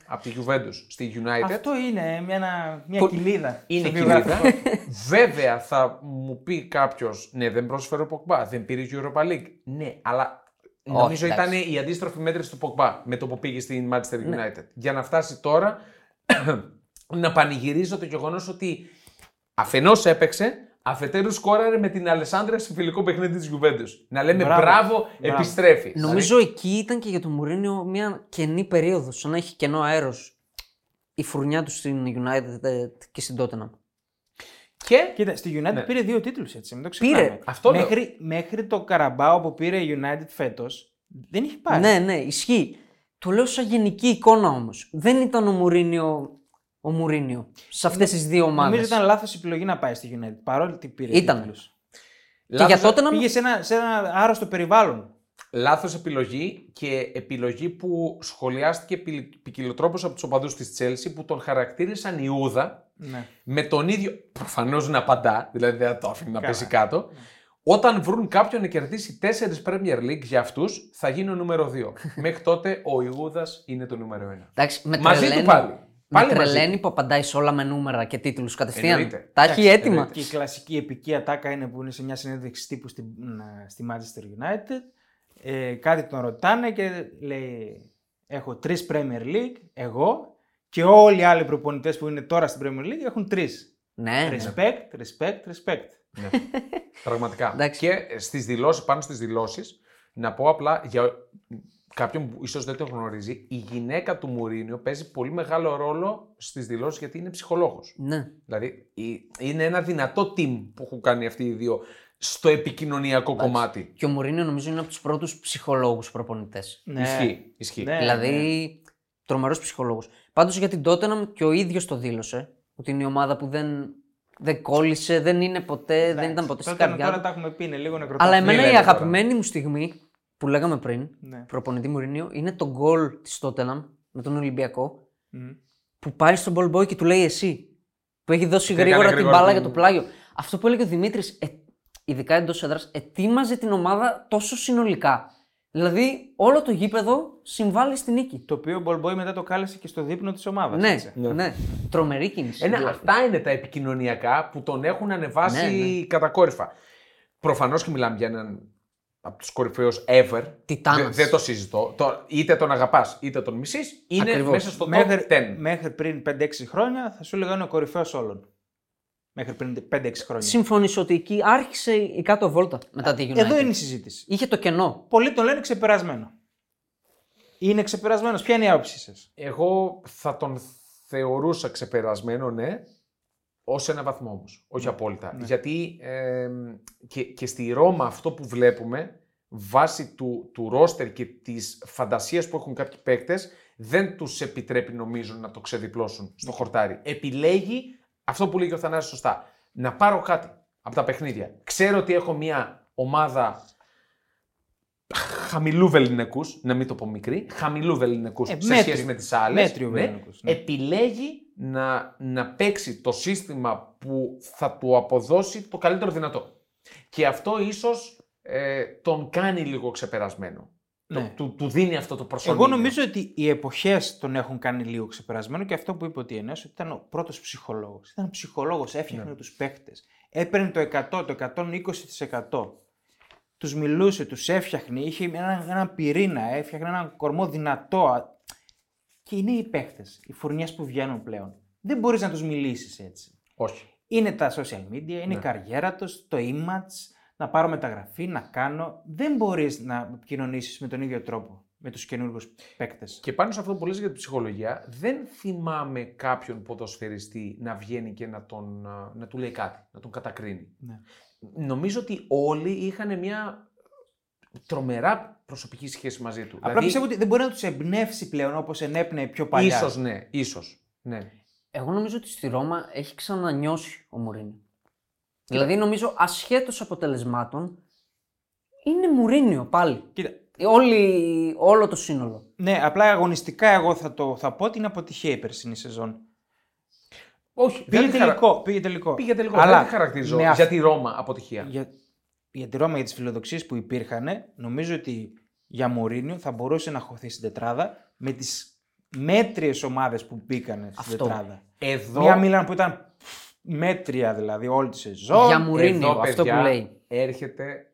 A: από τη Juventus στη United.
B: Αυτό είναι μια, μια
A: Που-
B: κοιλίδα.
A: Είναι
B: στο
A: κοιλίδα.
B: βιογραφικό.
A: Βέβαια θα μου πει κάποιος, ναι, δεν πρόσφερε ο Ποκμπά, δεν πήρε η Europa League. Ναι, αλλά
C: Όχι,
A: νομίζω ήταν
C: εντάξει.
A: η αντίστροφη μέτρηση του Ποκμπά με το που πήγε στην Manchester United.
C: Ναι.
A: Για να φτάσει τώρα να πανηγυρίζω το γεγονός ότι αφενός έπαιξε, αφετέρου σκόραρε με την Αλεσάνδρεια σε φιλικό παιχνίδι της Juventus. Να λέμε μπράβο,
B: Μπράβο.
A: επιστρέφει.
C: Νομίζω εκεί ήταν και για τον Μουρίνιο μια κενή περίοδο, σαν να έχει κενό αέρος η φουρνιά του στην United ε, και στην Tottenham.
A: Και
B: Κοίτα, στη United
A: Ναι.
B: πήρε δύο τίτλους έτσι. Μην το
C: Πήρε.
B: ξεχνάμε.
A: Αυτό λέω.
B: μέχρι, μέχρι το Καραμπάο που πήρε η United φέτος δεν είχε πάρει.
C: Ναι, ναι, ισχύει. Το λέω σαν γενική εικόνα όμως. Δεν ήταν ο Μουρίνιο, ο Μουρίνιο σε αυτές τις δύο ομάδες.
B: Νομίζω ήταν λάθος επιλογή να πάει στη United παρόλο ότι πήρε
C: Ήτανε.
B: τίτλους.
C: Και για τότε να
B: Πήγε σε ένα, σε ένα άρρωστο περιβάλλον.
A: Λάθος επιλογή και επιλογή που σχολιάστηκε ποικιλοτρόπως από τους οπαδούς της Τσέλσι που τον χαρακτήρισαν Ιούδα
B: Ναι.
A: με τον ίδιο. Προφανώς να απαντά, δηλαδή δεν θα το άφηνε να
B: Καλά.
A: πέσει κάτω. Όταν βρουν κάποιον να κερδίσει τέσσερις Premier League για αυτούς, θα γίνει ο νούμερο 2. Μέχρι τότε ο Ιούδας είναι το νούμero 1.
C: Εντάξει, με
A: Μαζί του
C: τρελαίνει,
A: πάλι.
C: Με
A: Πάλι μαζί
C: τρελαίνει που απαντάει σε όλα με νούμερα και τίτλους κατευθείαν.
A: Εννοείται.
C: Τα έχει
A: Εντάξει,
C: έτοιμα.
A: εννοείται.
B: Και η κλασική επική ατάκα είναι που είναι σε μια συνέντευξη τύπου στη, να- στη Manchester United. Ε, κάτι τον ρωτάνε και λέει έχω τρεις Premier League, εγώ και όλοι οι άλλοι προπονητές που είναι τώρα στην Premier League έχουν τρεις.
C: Ναι, ναι.
B: Respect, respect, respect.
A: Ναι. Πραγματικά.
C: Εντάξει.
A: και στις δηλώσεις, πάνω στις δηλώσεις, να πω απλά για κάποιον που ίσως δεν το γνωρίζει, η γυναίκα του Μουρίνιο παίζει πολύ μεγάλο ρόλο στις δηλώσεις γιατί είναι ψυχολόγος.
C: ναι.
A: Δηλαδή η- είναι ένα δυνατό team που έχουν κάνει αυτοί οι δύο στο επικοινωνιακό κομμάτι.
C: Και ο Μουρίνιο νομίζω είναι από τους πρώτους ψυχολόγους προπονητές.
B: Ναι.
A: Ισχύει. ισχύει.
B: Ναι.
C: δηλαδή, τρομερός ψυχολόγος. Πάντως για την Tottenham και ο ίδιος το δήλωσε ότι είναι η ομάδα που δεν, δεν κόλλησε, δεν είναι ποτέ, δεν ήταν ποτέ στην
B: Τότε
C: καρδιά
B: τώρα
C: του.
B: τα έχουμε πει, είναι λίγο νεκροτάφυλλο.
C: Αλλά εμένα
A: λέμε
C: η
A: τώρα.
C: αγαπημένη μου στιγμή που λέγαμε πριν,
B: Ναι.
C: προπονητή Μουρίνιο, είναι το γκολ της Tottenham με τον Ολυμπιακό
B: Μμ.
C: που πάει στον ball boy και του λέει εσύ. Που έχει δώσει
A: Και έκανε
C: γρήγορα την
A: γρήγορα
C: μπάλα
A: την-
C: για το πλάγιο. Αυτό που έλεγε ο Δημήτρης, ε, ειδικά εντός έδρας, ετοίμαζε την ομάδα τόσο συνολικά. Δηλαδή, όλο το γήπεδο συμβάλλει στη νίκη.
B: Το οποίο ο Μπολμπόι μετά το κάλεσε και στο δείπνο της ομάδας.
C: Ναι,
B: έτσι.
C: ναι, Τρομερή κίνηση.
A: Ένα, αυτά είναι τα επικοινωνιακά που τον έχουν ανεβάσει
C: Ναι,
A: κατακόρυφα. Προφανώς και μιλάμε για έναν από τους κορυφαίους ever.
C: Τιτάνας.
A: Δεν, δεν το συζητώ. Το, είτε τον αγαπάς είτε τον μισείς, είναι
C: Ακριβώς.
A: μέσα στο top
B: Μέχρι,
A: 10.
B: μέχρι πριν 5-6 χρόνια θα σου έλεγα είναι ο κορυφαίος όλων. Μέχρι πριν 5-6 χρόνια.
C: Συμφωνήσω ότι εκεί άρχισε η κάτω βόλτα μετά τη United;
B: Εδώ είναι η συζήτηση.
C: Είχε το κενό.
B: Πολλοί τον λένε ξεπερασμένο. Είναι ξεπερασμένος. Ποια είναι η άποψή σας;
A: Εγώ θα τον θεωρούσα ξεπερασμένο, ναι, ως ένα βαθμό όμως, όχι απόλυτα. Γιατί ε, και, και στη Ρώμα αυτό που βλέπουμε, βάσει του, του ρόστερ και της φαντασίας που έχουν κάποιοι παίκτες, δεν τους επιτρέπει νομίζω να το ξεδιπλώσουν στο χορτάρι. Επιλέγει αυτό που λέει και ο Θανάσης σωστά. Να πάρω κάτι από τα παιχνίδια. Ξέρω ότι έχω μια ομάδα χαμηλού βεληνικούς, να μην το πω μικρή, χαμηλού βεληνικούς
B: Ε,
A: σε
B: μέτριο.
A: σχέση με τις άλλες.
B: Μέτριο βεληνικούς, ναι.
A: Επιλέγει να, να παίξει το σύστημα που θα του αποδώσει το καλύτερο δυνατό. Και αυτό ίσως ε, τον κάνει λίγο ξεπερασμένο. Το-
B: Ναι.
A: του, του δίνει αυτό το προσωπικό.
B: Εγώ νομίζω ότι οι εποχές τον έχουν κάνει λίγο ξεπερασμένο και αυτό που είπε ο TNS ότι ήταν ο πρώτος ψυχολόγος. Ήταν ψυχολόγος, έφτιαχνε
A: Ναι.
B: τους παίχτες. Έπαιρνε το 100, το 120%. Τους μιλούσε, τους έφτιαχνε, είχε έναν, έναν πυρήνα, έφτιαχνε έναν κορμό δυνατό. Α- Και είναι οι παίχτες, οι φουρνιές που βγαίνουν πλέον. Δεν μπορείς να τους μιλήσεις έτσι.
A: Όχι.
B: Είναι τα social media, είναι
A: Ναι.
B: η καριέρα τους, το image, να πάρω μεταγραφή, να κάνω. Δεν μπορείς να επικοινωνήσεις με τον ίδιο τρόπο με τους καινούργιους παίκτες.
A: Και πάνω σε αυτό που λες για την ψυχολογία, δεν θυμάμαι κάποιον ποδοσφαιριστή να βγαίνει και να, τον, α, να του λέει κάτι, να τον κατακρίνει.
B: Ναι.
A: Νομίζω ότι όλοι είχαν μια τρομερά προσωπική σχέση μαζί του.
B: Απλά πιστεύω ότι δεν μπορεί να τους εμπνεύσει πλέον όπως ενέπνεε πιο παλιά.
A: Ίσως ναι, ίσως. Ναι.
C: Εγώ νομίζω ότι στη Ρώμα έχει ξανανιώσει ο Μουρίνιο. Δηλαδή νομίζω ασχέτως αποτελεσμάτων είναι Μουρίνιο πάλι.
B: Κοίτα,
C: Όλη, όλο το σύνολο.
B: ναι, απλά αγωνιστικά εγώ θα, το, θα πω ότι είναι αποτυχία η περσινή σεζόν.
A: Όχι,
B: Πήγε
A: δεν τη χαρα-
B: τελικό. Πήγε τελικό.
A: Πήγε τελικό.
B: Αλλά
A: δεν τη χαρακτηρίζω
B: με αυ-
A: για τη Ρώμα αποτυχία.
B: για, για τη Ρώμα, για τις φιλοδοξίες που υπήρχαν, νομίζω ότι για Μουρίνιο θα μπορούσε να χωθεί στην τετράδα με τις μέτριες ομάδες που μπήκαν στην
C: Αυτό.
B: τετράδα.
A: Εδώ,
B: Μια Μίλαν που ήταν μέτρια δηλαδή όλη τη σεζόν.
C: Για Μουρίνιο,
A: εδώ,
C: αυτό
A: παιδιά,
C: που λέει.
A: έρχεται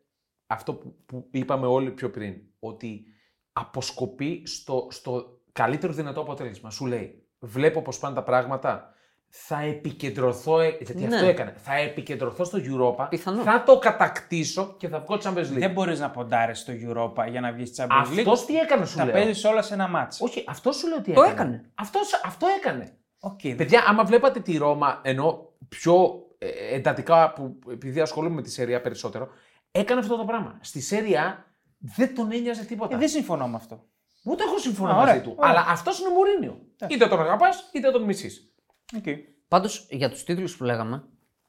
A: αυτό που, που είπαμε όλοι πιο πριν. Ότι αποσκοπεί στο, στο καλύτερο δυνατό αποτέλεσμα. Σου λέει, βλέπω πώς πάνε τα πράγματα, θα επικεντρωθώ, ε, γιατί
C: Ναι.
A: αυτό έκανε, θα επικεντρωθώ στο Europa,
C: Πιθανό.
A: θα το κατακτήσω και θα βγω Champions League.
B: Δεν μπορείς να ποντάρεις στο Europa για να βγεις στη Champions League.
A: Αυτός τι έκανε σου
B: Τα
A: λέω;
B: παίζεις όλα σε ένα μάτσο.
A: Όχι, αυτός σου λέω τι
C: Το
A: έκανε.
C: έκανε.
A: Αυτός, αυτό έκανε.
B: Okay.
A: Παιδιά, άμα βλέπατε τη Ρώμα, ενώ πιο ε, εντατικά, που, επειδή ασχολούμαι με τη Σεριά περισσότερο, έκανε αυτό το πράγμα. Στη Σεριά δεν τον ένοιαζε τίποτα.
B: Ε, δεν συμφωνώ με αυτό.
A: Ούτε εγώ συμφωνώ
B: Α,
A: μαζί
B: ωραία,
A: του.
B: ωραία.
A: Αλλά αυτός είναι ο Μουρίνιο.
B: Εντάξει.
A: Είτε τον αγαπάς, είτε τον μισείς.
B: Okay.
C: Πάντως για τους τίτλους που λέγαμε,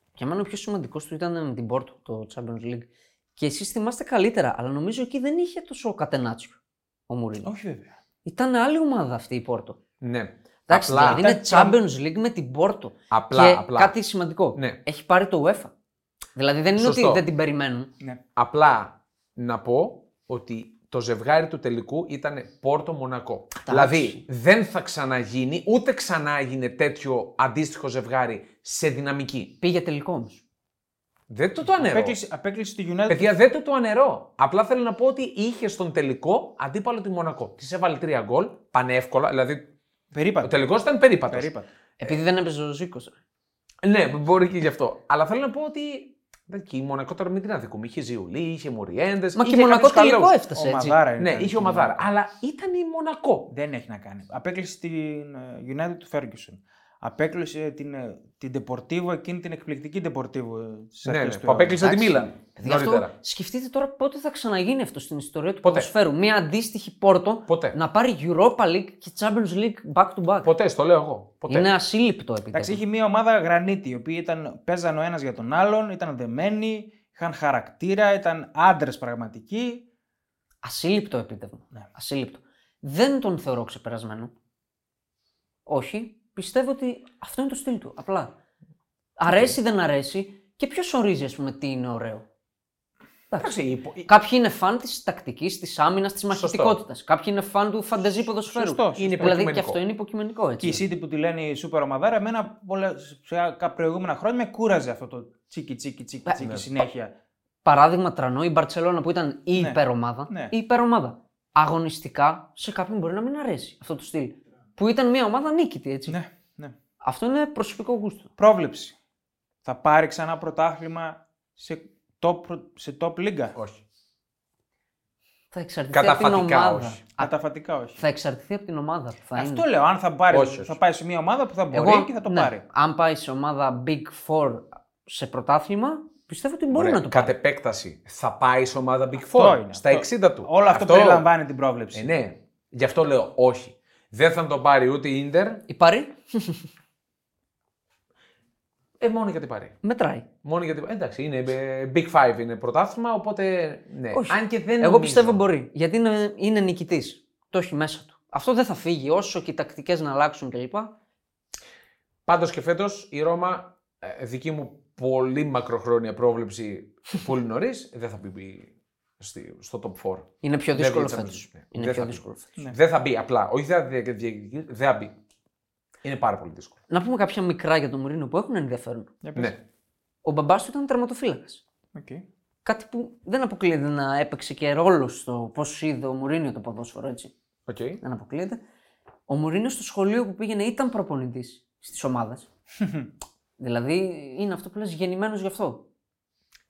C: και Για μένα ο πιο σημαντικός του ήταν με την Πόρτο, το Champions League. Και εσείς θυμάστε καλύτερα, αλλά νομίζω εκεί δεν είχε τόσο κατενάτσιο ο Μουρίνιο.
B: Όχι βέβαια.
C: Ήταν άλλη ομάδα αυτή η Πόρτο.
A: Ναι.
C: Εντάξει,
A: απλά,
C: δηλαδή είναι
B: ήταν
C: Champions League με την Πόρτο.
A: Απλά,
C: και
A: απλά.
C: κάτι σημαντικό.
A: Ναι.
C: Έχει πάρει το UEFA. Δηλαδή δεν είναι
A: Σωστό.
C: ότι δεν την περιμένουν.
B: Ναι.
A: Απλά να πω ότι το ζευγάρι του τελικού ήταν Πόρτο-Μονακό. Δηλαδή δεν θα ξαναγίνει, ούτε ξανά έγινε τέτοιο αντίστοιχο ζευγάρι σε δυναμική.
C: Πήγε τελικό όμως.
A: Δεν το το ανερώ.
B: Απέκλεισε, απέκλεισε τη United.
A: Παιδιά, δεν το το ανερώ. Απλά θέλω να πω ότι είχε στον τελικό αντίπαλο τη Μονακό. Της έβαλε τρία γκολ, πανεύκολα. Δηλαδή ο
B: Περίπατο.
A: τελικός ήταν περίπατος.
B: Περίπατο.
C: Επειδή δεν έπαιζε ο Ζήκος.
A: Ναι, μπορεί και γι' αυτό. Αλλά θέλω να πω ότι. Δεν- Και η Μονακό τώρα μην την αδικούμε. Είχε Ζιουλί, είχε Μουριέντες.
C: Μα και η Μονακό τελικό έφτασε έτσι.
B: Ομαδάρα είναι.
A: Ναι, είχε ομαδάρα. Αλλά ήταν η Μονακό.
B: Δεν έχει να κάνει. Απέκλεισε την ε, United του Ferguson. Απέκλεισε την, ε, την Deportivo, εκείνη την εκπληκτική Deportivo. ε, στις
A: Ναι,
B: αρχές
A: ναι,
B: του
A: που απέκλεισε τη
C: Εντάξει.
A: Μίλαν.
C: Γι' αυτό
A: Νωρίτερα.
C: σκεφτείτε τώρα πότε θα ξαναγίνει αυτό στην ιστορία του
A: Ποτέ.
C: ποδοσφαίρου. Μια αντίστοιχη πόρτο
A: Ποτέ.
C: να πάρει Europa League και Champions League back to back.
A: Ποτέ, στο λέω εγώ. Ποτέ.
C: Είναι ασύλληπτο
B: Εντάξει,
C: επιτέλου.
B: είχε μια ομάδα γρανίτη, οι οποίοι ήταν, παίζαν ο ένας για τον άλλον, ήταν δεμένοι, είχαν χαρακτήρα, ήταν άντρες πραγματικοί.
C: Ασύλληπτο επίτευγμα.
B: Ναι.
C: Ασύλληπτο. Δεν τον θεωρώ ξεπερασμένο. Όχι. Πιστεύω ότι αυτό είναι το στυλ του. Απλά. Αρέσει δεν αρέσει και ποιος ορίζει, ας πούμε, τι είναι ωραίο.
A: Εντάξει, υπο- η-
C: Κάποιοι είναι φαν της τακτικής, της άμυνας, της μαχητικότητας. Κάποιοι είναι φαν του φαντεζή ποδοσφαίρου.
B: Σωστό, σωστό.
A: Είναι
C: Δηλαδή και
A: υποκειμενικό.
C: αυτό είναι υποκειμενικό έτσι.
B: Και η City που τη λένε η σούπερ ομαδάρα, εμένα πολλές, σε κάποια προηγούμενα χρόνια με κούραζε αυτό το τσίκι τσίκι τσίκι
C: Ε,
B: τσίκι
C: ναι.
B: συνέχεια.
C: Παράδειγμα τρανό, η Μπαρσελόνα που ήταν η
B: Ναι.
C: υπερομάδα.
B: Ναι.
C: Η υπερομάδα. Αγωνιστικά σε κάποιον μπορεί να μην αρέσει αυτό το στυλ. Που ήταν μια ομάδα νίκητη, έτσι.
B: Ναι, ναι.
C: Αυτό είναι προσωπικό γούστο.
B: Πρόβλεψη. Θα πάρει ξανά πρωτάθλημα σε top, σε top λίγα.
A: Όχι.
C: Θα εξαρτηθεί από την
A: Καταφατικά
C: ομάδα.
A: όχι.
C: Α,
B: Καταφατικά όχι.
C: Θα εξαρτηθεί από την ομάδα που θα
B: Αυτό
C: είναι.
B: λέω. Αν θα, πάρει,
A: Όχι, όχι.
B: θα πάει σε μια ομάδα που θα μπορεί και θα το
C: ναι,
B: πάρει.
C: Αν πάει σε ομάδα Big Four σε πρωτάθλημα, πιστεύω ότι μπορεί
A: Ωραία.
C: να το
A: Κατ'
C: πάρει.
A: επέκταση θα πάει σε ομάδα Big
B: Αυτό
A: Four
B: είναι,
A: στα
B: αυτό.
A: 60 του.
B: Όλο αυτό, περιλαμβάνει την πρόβλεψη.
A: Ε, ναι. Γι' αυτό λέω όχι. Δεν θα τον πάρει ούτε η Ίντερ,
C: Η Παρή
A: ε, μόνο για την πάρει.
C: μετράει.
A: Μόνο για την Εντάξει, είναι ε, Big Five είναι πρωτάθλημα, οπότε ναι.
C: Όχι.
A: Αν και δεν
C: Εγώ
A: νομίζω.
C: πιστεύω μπορεί. Γιατί είναι, είναι νικητής. Το έχει μέσα του. Αυτό δεν θα φύγει όσο και οι τακτικές να αλλάξουν κλπ.
A: Πάντως και φέτος η Ρώμα, ε, δική μου πολύ μακροχρόνια πρόβλεψη πολύ νωρίς, δεν θα μπει στη- στο top 4.
C: Είναι πιο
A: Δεν
C: δύσκολο
A: βγει
C: φέτος.
A: Champions League.
C: Είναι
A: Δεν
C: πιο
A: θα μπει.
C: δύσκολο φέτος.
B: Ναι.
A: Δεν θα μπει απλά. Όχι δεν θα διεκδικήσει, δεν θα μπει. Είναι πάρα πολύ δύσκολο.
C: Να πούμε κάποια μικρά για τον Μουρίνιο που έχουν ενδιαφέρον.
B: Για πες.
A: Ναι.
C: Ο μπαμπάς του ήταν τερματοφύλακας.
B: Οκ.
C: Κάτι που δεν αποκλείεται να έπαιξε και ρόλο στο πώς είδε ο Μουρίνιο το ποδόσφαιρο, έτσι.
A: Οκ.
C: Δεν αποκλείεται. Ο Μουρίνιο στο σχολείο που πήγαινε ήταν προπονητής στις ομάδες. δηλαδή είναι αυτό που λες γεννημένος γι' αυτό.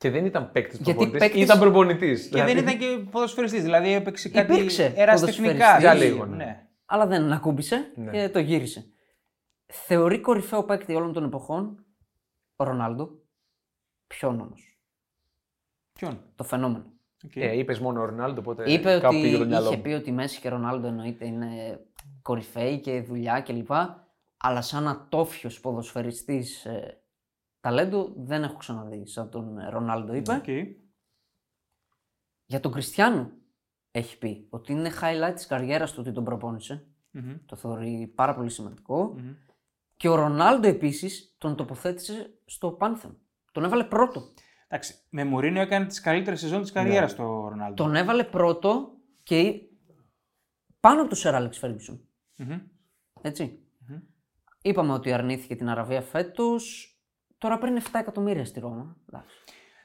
A: Και δεν ήταν παίκτης
C: Γιατί
A: προπονητής.
C: παίκτης-
A: Ήταν προπονητής.
B: Και δεν ήταν και ποδοσφαιριστής. Δηλαδή έπαιξε κάτι
C: Υπήρξε
B: ερασιτεχνικά.
C: ποδοσφαιριστής.
A: Για
B: δηλαδή,
A: λίγο, ναι.
B: ναι.
C: Αλλά δεν ακούμπησε
A: Ναι.
C: και το γύρισε. Θεωρεί κορυφαίο παίκτη όλων των εποχών ο Ρονάλντο. Ποιον όμως;
B: Ποιον;
C: Το φαινόμενο.
B: Οκ.
A: Ε, είπες μόνο ο Ρονάλντο, οπότε
C: Είπε
A: κάπου
C: ότι
A: πήγε το μυαλό
C: είχε
A: μου.
C: πει ότι Μέσι και Ρονάλντο εννοείται είναι κορυφαίοι και δουλειά κλπ. Αλλά σαν ατόφιος ποδοσφαιριστής ε, ταλέντο δεν έχω ξαναδεί σαν τον ε, Ρονάλντο είπε.
B: Οκ.
C: Για τον Κριστιανό έχει πει ότι είναι highlight της καριέρας του ότι τον προπόνησε.
B: Μμμ.
C: Το θεωρεί πάρα πολύ σημαντικό.
B: Μμμ.
C: Και ο Ρονάλντο επίσης τον τοποθέτησε στο Πάνθεον. Τον έβαλε πρώτο.
B: Εντάξει, με Μουρίνιο έκανε τις καλύτερες σεζόν της καριέρας του ο Ρονάλντο.
C: Τον έβαλε πρώτο και πάνω από τον Σερ Άλεξ Φέργκισον.
B: Μμμ.
C: Έτσι. Είπαμε ότι αρνήθηκε την Αραβία φέτος. Τώρα παίρνει 7 εκατομμύρια στη Ρώμα. Εντάξει,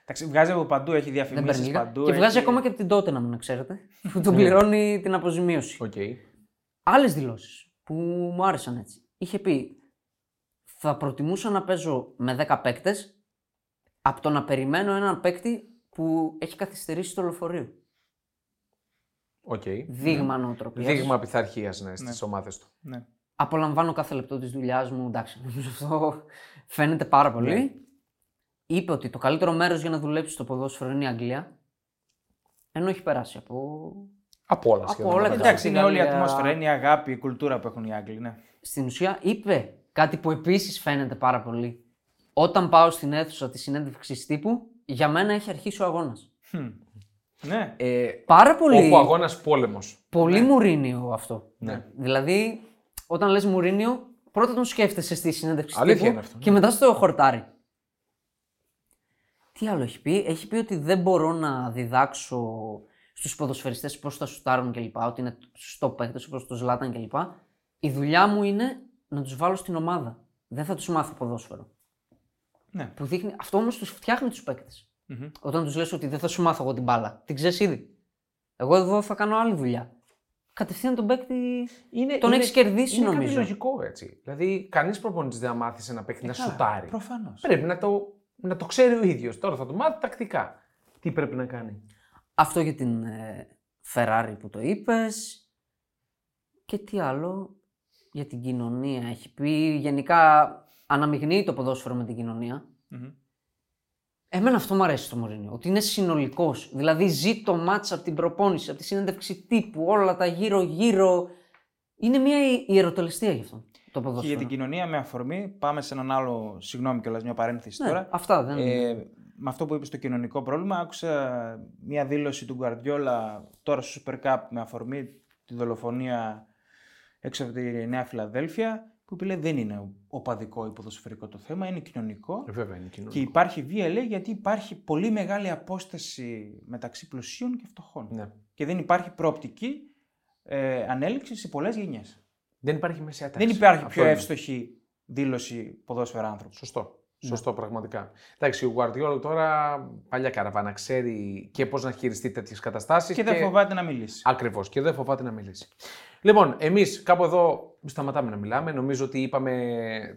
B: Εντάξει, βγάζει από παντού, έχει
C: Δεν
B: διαφημίσει
C: παίρνει λίγα.
B: παντού.
C: Και βγάζει
B: έχει-
C: ακόμα και από την Τότεναμ, μην ξέρετε. Που τον πληρώνει την αποζημίωση.
A: Οκ.
C: Άλλες δηλώσεις που μου άρεσαν έτσι. Είχε πει θα προτιμούσα να παίζω με 10 παίκτες από το να περιμένω έναν παίκτη που έχει καθυστερήσει το λεωφορείο.
A: Οκ.
C: Δείγμα νοοτροπίας.
A: Δείγμα πειθαρχίας ναι, στις ομάδες του.
B: Ναι.
C: Απολαμβάνω κάθε λεπτό της δουλειάς μου. Εντάξει, νομίζω αυτό φαίνεται πάρα πολύ.
A: Ναι.
C: Είπε ότι το καλύτερο μέρος για να δουλέψεις στο ποδόσφαιρο είναι η Αγγλία. Ενώ έχει περάσει από.
A: Από όλα
C: Από
A: σχεδόν.
C: όλα
A: τα
C: και
A: μεγάλα.
B: Εντάξει, είναι όλη η
C: Γαλλία-
B: ατμόσφαιρα, είναι η αγάπη, η κουλτούρα που έχουν οι Άγγλοι. Ναι.
C: Στην ουσία είπε κάτι που επίσης φαίνεται πάρα πολύ. Όταν πάω στην αίθουσα της συνέντευξης τύπου, για μένα έχει αρχίσει ο αγώνας.
B: Χμ. Ναι.
A: Ε,
C: Πάρα πολύ,
A: όπου αγώνας πόλεμος.
C: πολύ Μουρίνιο αυτό.
A: Ναι.
C: Δηλαδή, όταν λες Μουρίνιο, πρώτα τον σκέφτεσαι στη συνέντευξη
A: Αλήθεια
C: τύπου
A: είναι αυτό, ναι.
C: και μετά στο χορτάρι. Τι άλλο έχει πει; Έχει πει ότι δεν μπορώ να διδάξω στους ποδοσφαιριστές πώς θα σουτάρουν κλπ. Ότι είναι στο παίκτες όπως το Ζλάταν κλπ. Η δουλειά μου είναι να τους βάλω στην ομάδα. Δεν θα τους μάθω ποδόσφαιρο.
B: ναι.
C: Που δείχνει, αυτό όμως τους φτιάχνει τους παίκτες.
B: Μμμ.
C: Όταν τους λες ότι δεν θα σου μάθω εγώ την μπάλα. Την ξέρεις ήδη. Εγώ εδώ θα κάνω άλλη δουλειά. Κατευθείαν τον παίκτη
A: Είναι,
C: τον έχεις κερδίσει
A: είναι
C: νομίζω.
A: κάτι λογικό έτσι. Δηλαδή, κανείς προπονητής δεν θα μάθει ένα παίκτη να σουτάρει.
B: Προφανώς.
A: Πρέπει να το, να το ξέρει ο ίδιος. Τώρα θα το μάθει τακτικά. Τι πρέπει να κάνει.
C: Αυτό για την ε, Ferrari που το είπες. Και τι άλλο για την κοινωνία έχει πει. Γενικά αναμειγνύει το ποδόσφαιρο με την κοινωνία. Εμένα αυτό μου αρέσει στο Μωρίνιο. Ότι είναι συνολικός. Δηλαδή ζει το μάτσα από την προπόνηση, από τη συνέντευξη τύπου, όλα τα γύρω-γύρω. Είναι μια ιεροτελεστία γι' αυτό το ποδόσφαιρο.
B: Και για την κοινωνία με αφορμή, πάμε σε έναν άλλο, συγγνώμη κιόλας, μια παρένθεση
C: Ναι,
B: τώρα.
C: αυτά δεν
B: Ε, με αυτό που είπες στο κοινωνικό πρόβλημα, άκουσα μια δήλωση του Γκουαρδιόλα τώρα στο Super Cup με αφορμή τη δολοφονία έξω από τη Νέα Φιλαδέλφια, που είπε λέει, δεν είναι οπαδικό ή ποδοσφαιρικό το θέμα, είναι κοινωνικό.
A: Ε, βέβαια είναι κοινωνικό.
B: Και υπάρχει βία, λέει, γιατί υπάρχει πολύ μεγάλη απόσταση μεταξύ πλουσίων και φτωχών.
A: Ναι.
B: Και δεν υπάρχει προοπτική ε, ανέλυξη σε πολλές γενιές.
A: Δεν υπάρχει μεσαία τάξη.
B: Δεν υπάρχει
A: Αυτό
B: πιο
A: είναι.
B: εύστοχη δήλωση ποδόσφαιρα άνθρωπου.
A: Σωστό.
B: Ναι.
A: Σωστό, πραγματικά. Εντάξει, ο Guardiola τώρα παλιά καραβάνα ξέρει και πώς να χειριστεί τέτοιες καταστάσεις.
B: Και δεν φοβάται να μιλήσει.
A: Ακριβώς. Και δεν φοβάται να μιλήσει. Λοιπόν, εμείς κάπου εδώ σταματάμε να μιλάμε. Νομίζω ότι είπαμε.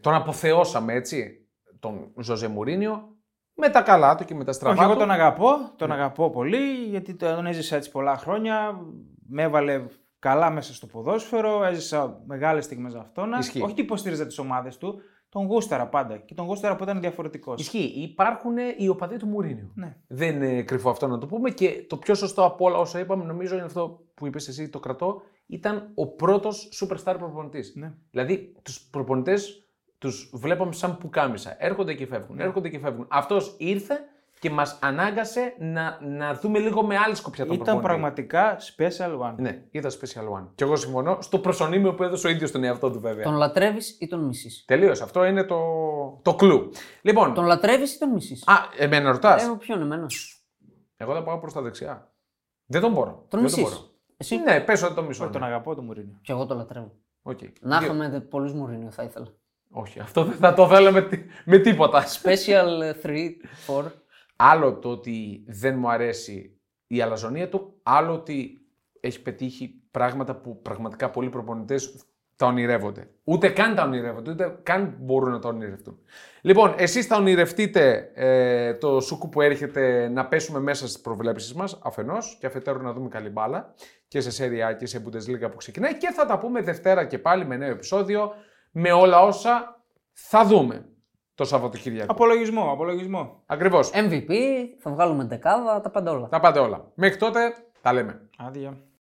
A: Τον αποθεώσαμε έτσι, τον Ζωζέ Μουρίνιο, με τα καλά του και με τα στραβά
B: Όχι, εγώ
A: του.
B: τον αγαπώ, τον
A: Ναι.
B: αγαπώ πολύ, γιατί τον έζησα έτσι πολλά χρόνια. Με έβαλε καλά μέσα στο ποδόσφαιρο, έζησα μεγάλες στιγμές αυτόν.
A: Ισχύει.
B: Όχι ότι υποστήριζα τις ομάδες του, τον γούσταρα πάντα. Και τον γούσταρα που ήταν διαφορετικός.
A: Ισχύει. Υπάρχουν οι οπαδοί του Μουρίνιο.
B: Ναι.
A: Δεν είναι κρυφό αυτό να το πούμε. Και το πιο σωστό από όλα όσα είπαμε, νομίζω είναι αυτό που είπες εσύ, το κρατώ, ήταν ο πρώτος superstar προπονητής.
B: Ναι.
A: Δηλαδή, τους προπονητές τους βλέπαμε σαν πουκάμισα. Έρχονται και φεύγουν.
B: Ναι.
A: Έρχονται και φεύγουν. Αυτός ήρθε και μας ανάγκασε να, να δούμε λίγο με άλλη σκοπιά τον
B: Ήταν
A: προπονητή.
B: πραγματικά special one.
A: Ναι, ήταν special one. Και εγώ συμφωνώ στο προσωνύμιο που έδωσε ο ίδιος τον εαυτό του, βέβαια.
C: Τον λατρεύεις ή τον μισείς;
A: Τελείως. Αυτό είναι το, το κλου. Λοιπόν.
C: Τον λατρεύεις ή τον μισείς;
A: Α, εμένα ρωτάς.
C: Ε, ποιον εμένα;
A: Εγώ θα πάω προς τα δεξιά. Δεν τον μπορώ.
C: Τον
A: Δεν
C: μισείς;
A: Μπορώ.
C: Εσύ.
A: Ναι, πες ότι τον μισώ.
B: Όχι, τον
A: ναι.
B: αγαπώ τον Μουρίνιο.
C: Και εγώ τον λατρεύω.
A: Οκ.
C: Να
A: Δύο-
C: είχαμε πολλούς Μουρίνιο θα ήθελα.
A: Όχι, αυτό δεν θα το θέλαμε τι- με τίποτα.
C: Special 3, 4.
A: Άλλο το ότι δεν μου αρέσει η αλαζονία του, άλλο ότι έχει πετύχει πράγματα που πραγματικά πολλοί προπονητές τα ονειρεύονται. Ούτε καν τα ονειρεύονται, ούτε καν μπορούν να τα ονειρευτούν. Λοιπόν, εσείς θα ονειρευτείτε ε, το σούκου που έρχεται να πέσουμε μέσα στις προβλέψεις μας, αφενός, και αφετέρου να δούμε καλή μπάλα και σε Serie A και σε Bundesliga που ξεκινάει και θα τα πούμε Δευτέρα και πάλι με νέο επεισόδιο, με όλα όσα θα δούμε το Σαββατοκύριακο.
B: Απολογισμό, απολογισμό.
A: Ακριβώς.
C: MVP, θα βγάλουμε δεκάδα, τα πάντα όλα.
A: Τα πάτε όλα. Μέχρι τότε τα λέμε.
B: Άδεια.